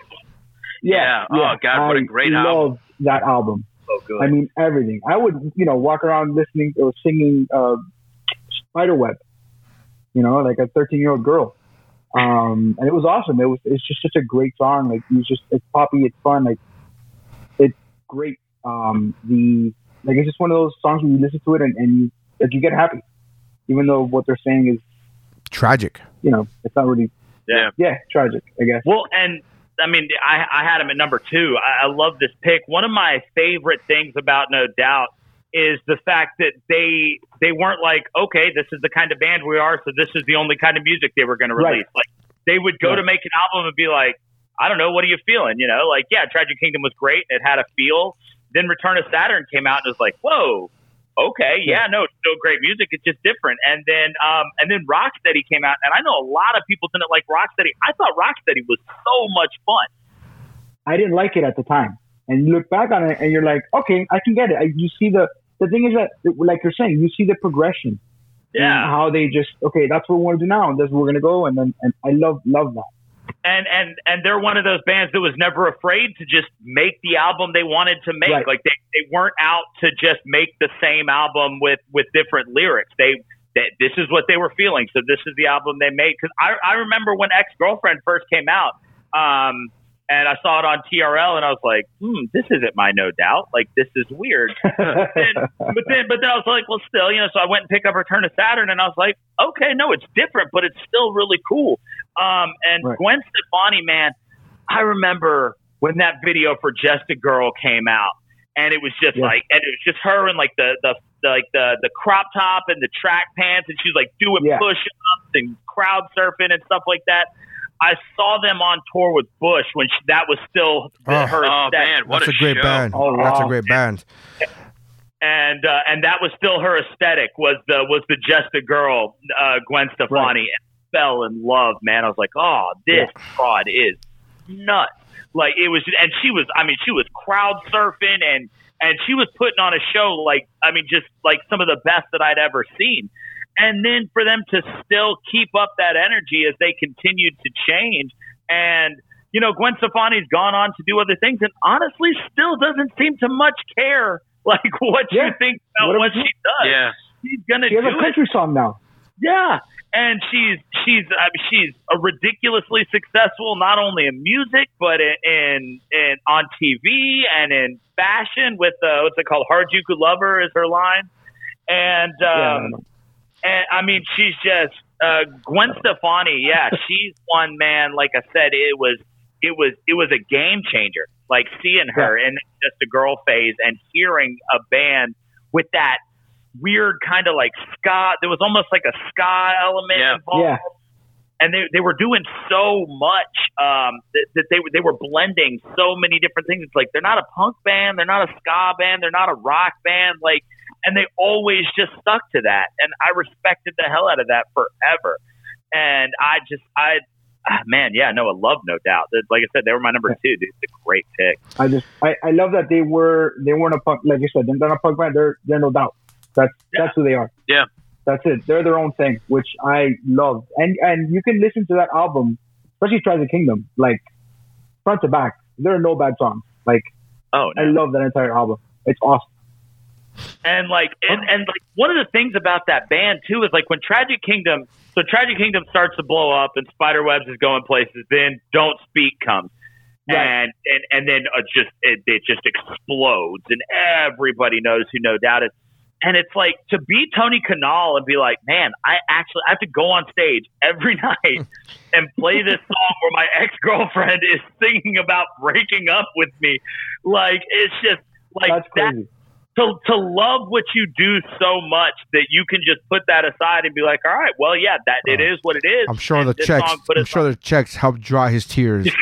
Yeah. Oh, God, what a
I
great album.
love that album.
So good.
I mean, everything. I would, you know, walk around listening or singing uh, Spiderweb, you know, like a 13 year old girl. Um, and it was awesome. It was, it's just such a great song. Like, it was just, it's poppy, it's fun. Like, it's great. Um, the, like, it's just one of those songs where you listen to it and, and you, like, you get happy, even though what they're saying is,
Tragic.
you know, it's not really,
Yeah.
yeah, tragic, I guess.
Well, and I mean, I, I had him at number two. I, I love this pick. One of my favorite things about No Doubt is the fact that they they weren't like, okay, this is the kind of band we are, so this is the only kind of music they were going to
Right.
release. Like they would go
Right.
to make an album and be like, I don't know, what are you feeling? You know, like yeah, Tragic Kingdom was great. It had a feel. Then Return of Saturn came out and it was like, whoa, okay, yeah, no, it's still great music. It's just different. And then, um, and then Rocksteady came out, and I know a lot of people didn't like Rocksteady. I thought Rocksteady was so much fun.
I didn't like it at the time. And you look back on it and you're like, okay, I can get it. I, you see the, the thing is that, like you're saying, you see the progression.
Yeah.
How they just, okay, that's what we want to do now. And that's where we're going to go. And then, and I love, love that.
And and and they're one of those bands that was never afraid to just make the album they wanted to make.
Right.
Like they, they weren't out to just make the same album with with different lyrics. They that this is what they were feeling, so this is the album they made. Because I I remember when Ex Girlfriend first came out. Um, and I saw it on TRL, and I was like, "Hmm, this isn't my No Doubt. Like, this is weird." <laughs> then, but then, but then I was like, "Well, still, you know." So I went and picked up Return of Saturn, and I was like, "Okay, no, it's different, but it's still really cool." Um, and
Right.
Gwen Stefani, man, I remember when that video for Just a Girl came out, and it was just
Yeah.
like, and it was just her in like the the, the like the the crop top and the track pants, and she was like doing
Yeah.
push-ups and crowd surfing and stuff like that. I saw them on tour with Bush when she, that was still the,
Oh.
her
Oh
aesthetic.
man, what
That's
a,
a great
show.
band.
Oh,
That's a great band.
and uh, and that was still her aesthetic was the was the just a girl uh, Gwen Stefani fell in love, man. I was like, oh, this fraud is nuts. Like it was, and she was. I mean, she was crowd surfing and and she was putting on a show like I mean, just like some of the best that I'd ever seen. And then for them to still keep up that energy as they continued to change, and you know, Gwen Stefani's gone on to do other things, and honestly, still doesn't seem to much care <laughs> like what
Yeah.
you think about
What
what, she does.
Yeah.
she's gonna
She has
do
a
it.
country song now.
Yeah, and she's she's I mean, she's a ridiculously successful not only in music but in in, in on TV and in fashion with uh, what's it called Harajuku Lover is her line, and
Yeah,
um, and I mean she's just uh, Gwen Stefani. Yeah, <laughs> she's one man. Like I said, it was it was it was a game changer. Like seeing her in just a girl phase and hearing a band with that weird kind of like ska. There was almost like a ska element
Yeah.
involved.
Yeah.
And they, they were doing so much um, that, that they were they were blending so many different things. It's like they're not a punk band, they're not a ska band, they're not a rock band, like, and they always just stuck to that. And I respected the hell out of that forever. And I just I ah, man, yeah, no, I love No Doubt. Like I said, they were my number two. Dude, it's a great pick.
I just I, I love that they were they weren't a punk like you said they're not a punk band they're they're no doubt that's
Yeah.
that's who they are
Yeah.
that's it they're their own thing which I love and and you can listen to that album especially Tragic Kingdom like front to back there are no bad songs like
Oh, no.
I love that entire album it's awesome
And like and, and like one of the things about that band too is like when Tragic Kingdom so Tragic Kingdom starts to blow up and Spiderwebs is going places, then Don't Speak comes.
Right.
And and and then uh, just it, it just explodes and everybody knows who no doubt is. And it's like to be Tony Kanal and be like, man, I actually I have to go on stage every <laughs> night and play this song where my ex girlfriend is singing about breaking up with me. Like it's just like
that's
that to to love what you do so much that you can just put that aside and be like, all right, well, yeah, that it uh, is what it is.
I'm sure
And
the checks. I'm sure the checks helped dry his tears. <laughs>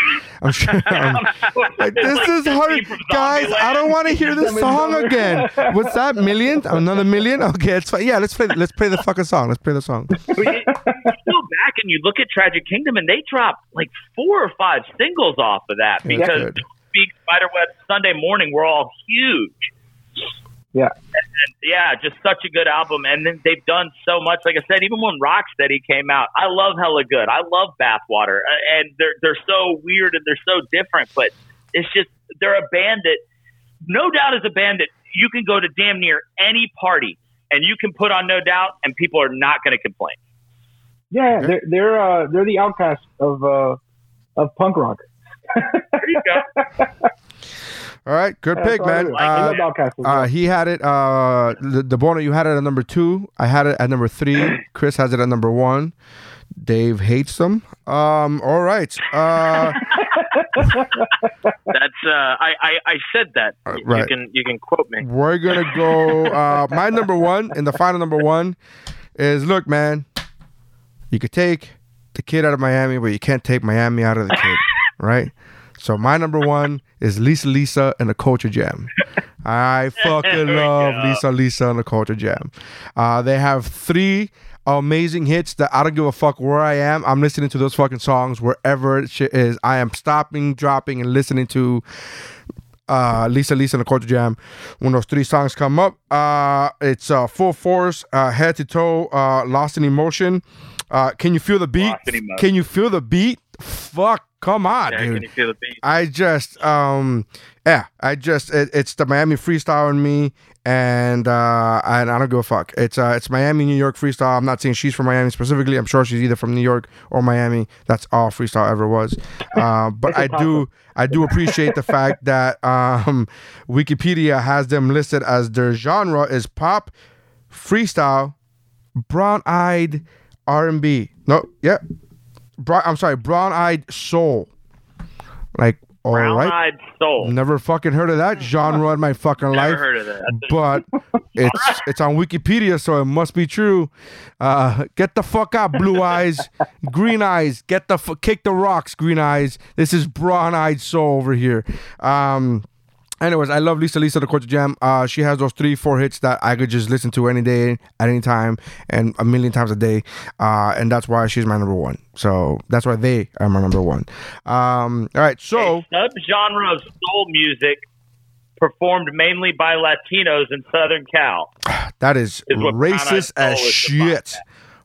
I'm sure. I'm- <laughs> um, like, this
Like
is hard, guys. I don't want to hear this song again. What's that? Million? Another million? Okay, it's fine. Yeah, let's play. Let's play the fucking song. Let's play the song. <laughs>
You, go back and you look at Tragic Kingdom, and they dropped like four or five singles off of that
Yeah,
because. Speak Spiderweb Sunday Morning were all huge.
Yeah
And yeah, just such a good album. And then they've done so much. Like I said, even when Rocksteady came out, I love Hella Good. I love Bathwater, Uh, and they're they're so weird and they're so different. But it's just they're a band that, no doubt, is a band that you can go to damn near any party and you can put on No Doubt, and people are not going to complain.
yeah they're they're uh they're the outcast of uh of punk rock
There you go. <laughs>
All right, good
Yeah,
pick,
that's
man.
do.
Uh,
love Outcast as well.
uh, he had it. Uh, the, the boner you had it at number two. I had it at number three. <clears throat> Chris has it at number one. Dave hates them. Um, all right. Uh, <laughs>
That's uh, I, I I said that.
Uh,
You
right.
can you can quote me.
we're gonna go. <laughs> Uh, my number one and the final number one is look, man. You could take the kid out of Miami, but you can't take Miami out of the kid, <laughs> right? So my number one is Lisa Lisa and the Culture Jam. I <laughs> fucking love. Lisa Lisa and the Culture Jam. Uh, they have three amazing hits that I don't give a fuck where I am. I'm listening to those fucking songs wherever shit is. I am stopping, dropping, and listening to uh, Lisa Lisa and the Culture Jam. When those three songs come up, uh, it's uh, full force, uh, head to toe, uh, lost in emotion. Uh, can you feel the beat?
Lost in Emotion.
Can you feel the beat? Fuck, come on,
Yeah,
dude.
can you feel the beat?
I just um yeah, I just it, it's the Miami freestyle in me and uh and I don't give a fuck. It's uh it's Miami New York freestyle. I'm not saying she's from Miami specifically. I'm sure she's either from New York or Miami. That's all freestyle ever was. Uh, <laughs> but I do I do appreciate the fact <laughs> that um Wikipedia has them listed as their genre is pop, freestyle, brown-eyed R&B. No, yeah. I'm sorry, brown-eyed soul. Like all right.
Brown Eyed Soul.
Never fucking heard of that genre in my fucking
Never
life.
heard of that.
But <laughs> it's it's on Wikipedia, so it must be true. Uh, get the fuck out, blue eyes, green eyes. Get the kick the rocks, green eyes. This is brown eyed soul over here. Um, Anyways, I love Lisa Lisa the Culture Jam. Uh, she has those three, four hits that I could just listen to any day, at any time, and a million times a day. Uh, and that's why she's my number one. So that's why they are my number one. Um, all right, so
Subgenre of soul music performed mainly by Latinos in Southern Cal. <sighs>
that is,
Is
racist as shit.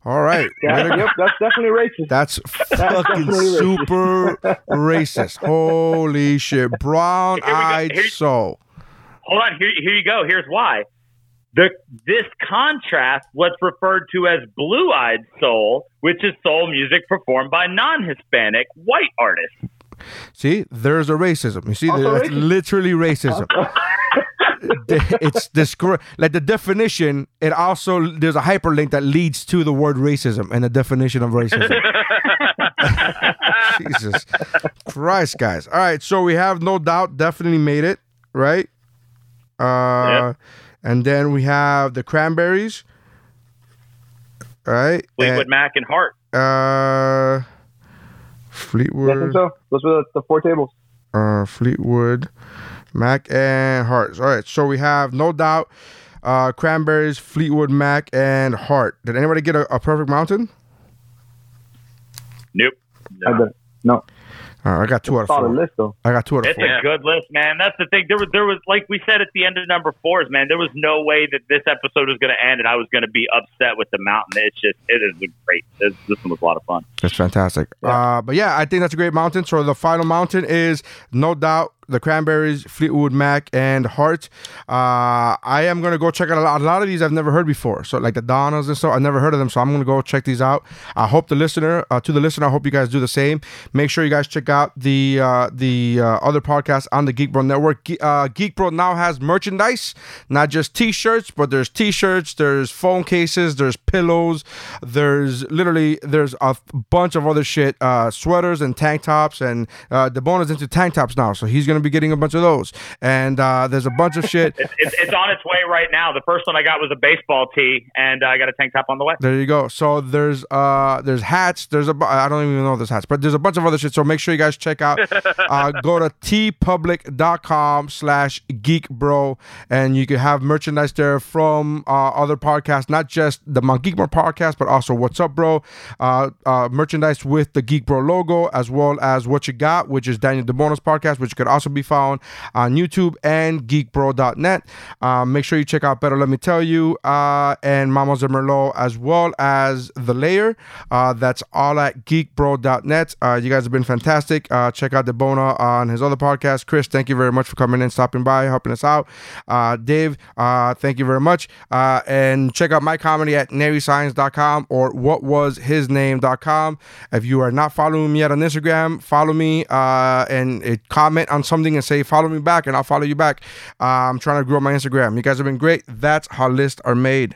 All right, <laughs>
Yeah,
Way to-
yep, that's definitely racist.
That's <laughs> fucking
racist.
super racist. <laughs> Holy shit, brown eyed soul.
Hold on, here, here you go. Here's why. The, this contrast, what's referred to as blue eyed soul, which is soul music performed by non Hispanic white artists.
See, there's a racism. You see,
Also
that's
racist.
literally racism. Oh. De- it's descri- like the definition. It also there's a hyperlink that leads to the word racism and the definition of racism. <laughs> Jesus Christ, guys! All right, so we have no doubt definitely made it right. Uh, and then we have the cranberries. All right,
Fleetwood Mac and Heart.
and, uh,
Yeah, I
Fleetwood.
think so. Those were the, the four tables.
uh, Fleetwood, Mac, and Hearts. All right, so we have no doubt, uh, Cranberries, Fleetwood Mac, and Heart. Did anybody get a, a perfect mountain?
Nope.
I did. No,
Uh, I got two out of
solid
four.
list though.
I got two out of
It's
four.
a good list, man. That's the thing. There was, there was, like we said at the end of number fours, man. There was no way that this episode was going to end, and I was going to be upset with the mountain. It's just, it is a great. This, this one was a lot of fun.
That's fantastic. Uh, but yeah, I think that's a great mountain. So the final mountain is no doubt the Cranberries, Fleetwood Mac, and Heart. Uh, I am gonna go check out a lot, a lot of these I've never heard before. So like the Donnas and so I've never heard of them. So I'm gonna go check these out. I hope the listener, uh, to the listener, I hope you guys do the same. Make sure you guys check out the uh, the uh, other podcasts on the Geek Bro Network. Ge- uh, Geek Bro now has merchandise, not just T-shirts, but there's T-shirts, there's phone cases, there's pillows, there's literally there's a bunch of other shit, uh, sweaters and tank tops, and uh, the bonus into tank tops now, so he's gonna be getting a bunch of those. And uh, there's a bunch of shit. <laughs>
It's, it's, it's on its way right now. The first one I got was a baseball tee, and I got a tank top on the way.
There you go. So there's uh there's hats. There's a bu- I don't even know if there's hats, but there's a bunch of other shit. So make sure you guys check out. <laughs> uh, go to teepublic.com slash geek bro, and you can have merchandise there from uh, other podcasts, not just the Mount Geekmore podcast, but also What's Up Bro, uh, uh, merchandise with the Geek Bro logo, as well as What You Got, which is Daniel DeBono's podcast, which you could also be found on YouTube and geekbro.net. Uh, make sure you check out Better Let Me Tell You uh, and Mamas de Merlot, as well as The Layer. Uh, that's all at geekbro.net. Uh, you guys have been fantastic. Uh, check out DeBona on his other podcast. Chris, thank you very much for coming in, stopping by, helping us out. Uh, Dave, thank you very much. And check out my comedy at naryscience.com or whatwashisname.com. If you are not following me yet on Instagram, follow me and comment on something and say, follow me back, and I'll follow you back. Uh, I'm trying to grow my Instagram. You guys have been great. That's how lists are made.